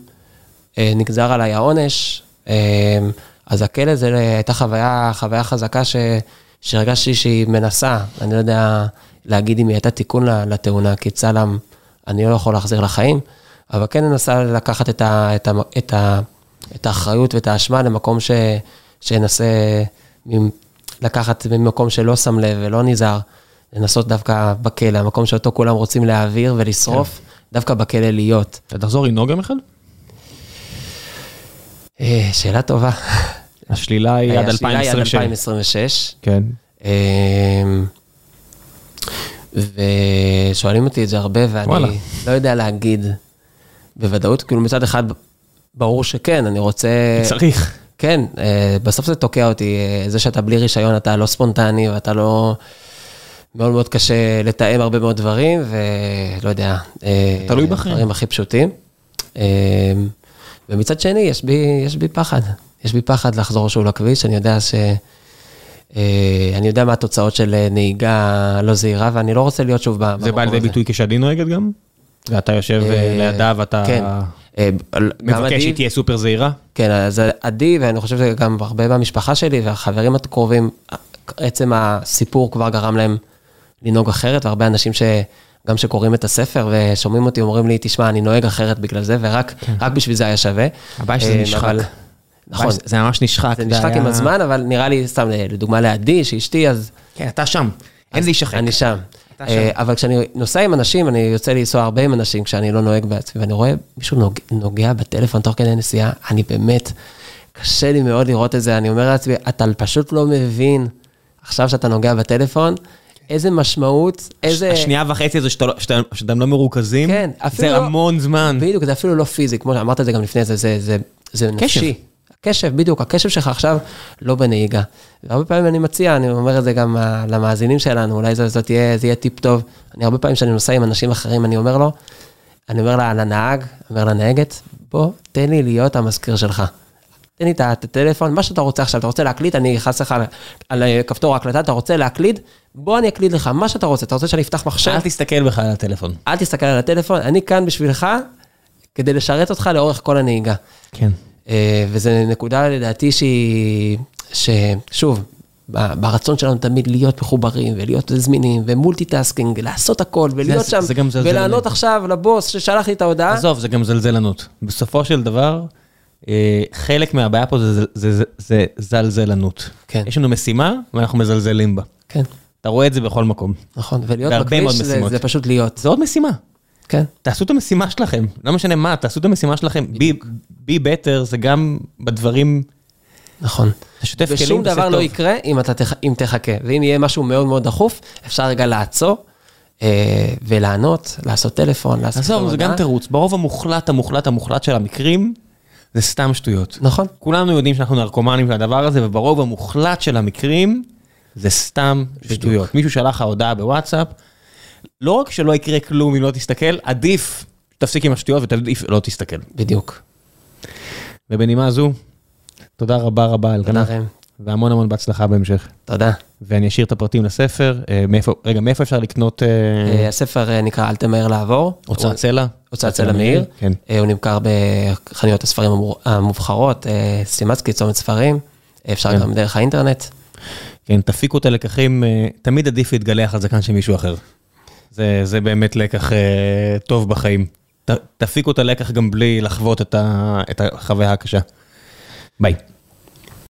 אה, נגזר עליי העונש, אה, אז הכלא זה הייתה חוויה, חוויה חזקה ש, שהרגשתי שהיא מנסה, אני לא יודע להגיד אם היא הייתה תיקון לתאונה, כי צלם, אני לא יכול להחזיר לחיים, אבל כן ננסה לקחת את, ה, את, ה, את, ה, את האחריות ואת האשמה למקום ש, שינסה ממ- לקחת ממקום שלא שם לב ולא נזהר, לנסות דווקא בכלא, המקום שאותו כולם רוצים להעביר ולשרוף, דווקא בכלא להיות. אתה תחזור לנהוג יום אחד? אה, שאלה טובה. השלילה היא עד השלילה היא עד 2026. 2026. כן. אמ, ושואלים אותי את זה הרבה, וואלה. ואני לא יודע להגיד בוודאות, כאילו מצד אחד, ברור שכן, אני רוצה... צריך. כן, אה, בסוף זה תוקע אותי, אה, זה שאתה בלי רישיון, אתה לא ספונטני ואתה לא... מאוד מאוד קשה לתאם הרבה מאוד דברים, ולא יודע. אה, תלוי בכם. דברים הכי פשוטים. ומצד שני, יש בי, יש בי פחד. יש בי פחד לחזור שוב לכביש, אני יודע ש... אני יודע מה התוצאות של נהיגה לא זהירה, ואני לא רוצה להיות שוב ב- זה בא במקום לידי הזה. ביטוי כשעדי נוהגת גם? ואתה יושב אה, אה, לידה ואתה כן. אה, גם מבקש שהיא תהיה סופר זהירה? כן, אז עדי, ואני חושב שגם הרבה מהמשפחה שלי והחברים הקרובים, עצם הסיפור כבר גרם להם לנהוג אחרת, והרבה אנשים שגם שקוראים את הספר ושומעים אותי אומרים לי, תשמע, אני נוהג אחרת בגלל זה, ורק רק בשביל זה היה שווה. הבעיה שזה נשחק. אבל- נכון. זה ממש נשחק. זה נשחק עם הזמן, אבל נראה לי, סתם, לדוגמה לעדי, שאשתי, אז... כן, אתה שם. אין לי שחק. אני שם. אה, אבל כשאני נוסע עם אנשים, אני יוצא לנסוע הרבה עם אנשים כשאני לא נוהג בעצמי, ואני רואה מישהו נוג- נוגע בטלפון תוך כדי נסיעה, אני באמת, קשה לי מאוד לראות את זה, אני אומר לעצמי, אתה פשוט לא מבין, עכשיו שאתה נוגע בטלפון, איזה משמעות, איזה... השנייה וחצי הזו שאתה לא- שאתה- שאתם לא מרוכזים, כן, אפילו זה לא- המון זמן. בדיוק, זה אפילו לא פיזי, כמו שאמרת את זה גם לפני זה, זה, זה, זה נפשי. הקשב, בדיוק, הקשב שלך עכשיו לא בנהיגה. והרבה פעמים אני מציע, אני אומר את זה גם אה, למאזינים שלנו, אולי זה, זאת תהיה, זה יהיה טיפ טוב. אני הרבה פעמים כשאני נוסע עם אנשים אחרים, אני אומר לו, אני אומר לה, לנהג, אומר לנהגת, בוא, תן לי להיות המזכיר שלך. תן לי את הטלפון, מה שאתה רוצה עכשיו, אתה רוצה להקליט, אני אכנס לך על, על אה, כפתור ההקלטה, אתה רוצה להקליד, בוא אני אקליד לך מה שאתה רוצה, אתה רוצה שאני אפתח מחשב? אל תסתכל בכלל על הטלפון. אל תסתכל על הטלפון, אני כאן בשבילך, כדי לשרת אותך לאורך כל הנהיגה. כן. אה, וזו נקודה לדעתי שהיא, ששוב, ברצון שלנו תמיד להיות מחוברים ולהיות זמינים ו multitasking, לעשות הכל ולהיות זה- שם, זה גם ולענות. עכשיו לבוס ששלח לי את ההודעה. עזוב, זה גם זלזלנות. בסופו של דבר, אה, חלק מהבעיה פה זה- זה- זה- זה זלזלנות. כן. יש לנו משימה ואנחנו מזלזלים בה. כן, אתה רואה את זה בכל מקום. נכון, ולהיות בכביש זה. זה פשוט להיות, זה עוד משימה. כן, תעשו את המשימה שלכם, לא משנה מה, תעשו את המשימה שלכם. be better זה גם בדברים, נכון. תשתף כלים, ושום דבר טוב. לא יקרה אם אתה תח- אם תחכה, ואם יהיה משהו מאוד מאוד דחוף, אפשר רגע לעצור אה, ולענות, לעשות טלפון, לעשות עזוב, זה גם. תירוץ. ברוב המוחלט, המוחלט, המוחלט של המקרים, זה סתם שטויות. נכון, כולנו יודעים שאנחנו נרקומנים של הדבר הזה, וברוב המוחלט של המקרים, זה סתם שטויות. מישהו שלח לך הודעה בוואטסאפ, לא רק שלא יקרה כלום אם לא תסתכל, עדיף תפסיק עם השטויות ותעדיף לא תסתכל. בדיוק. ובנימה זו, תודה רבה רבה אלקנה, תודה ראם. והמון המון בהצלחה בהמשך. תודה. ואני אשאיר את הפרטים לספר, אה, מאיפה, רגע, מאיפה אפשר לקנות אה, אה, הספר נקרא אל תמהר לעבור. הוצאת סלע? הוצאת סלע מאיר. כן. הוא נמכר בחנויות הספרים המובחרות, סטימצקי, צומת ספרים. אפשר גם דרך האינטרנט. כן, תפיקו את הלקחים, תמיד עדיף להתגלח על זקן של מישהו אחר. זה, זה באמת לקח אה, טוב בחיים. ת, תפיקו את הלקח גם בלי לחוות את, ה, את החוויה הקשה. ביי.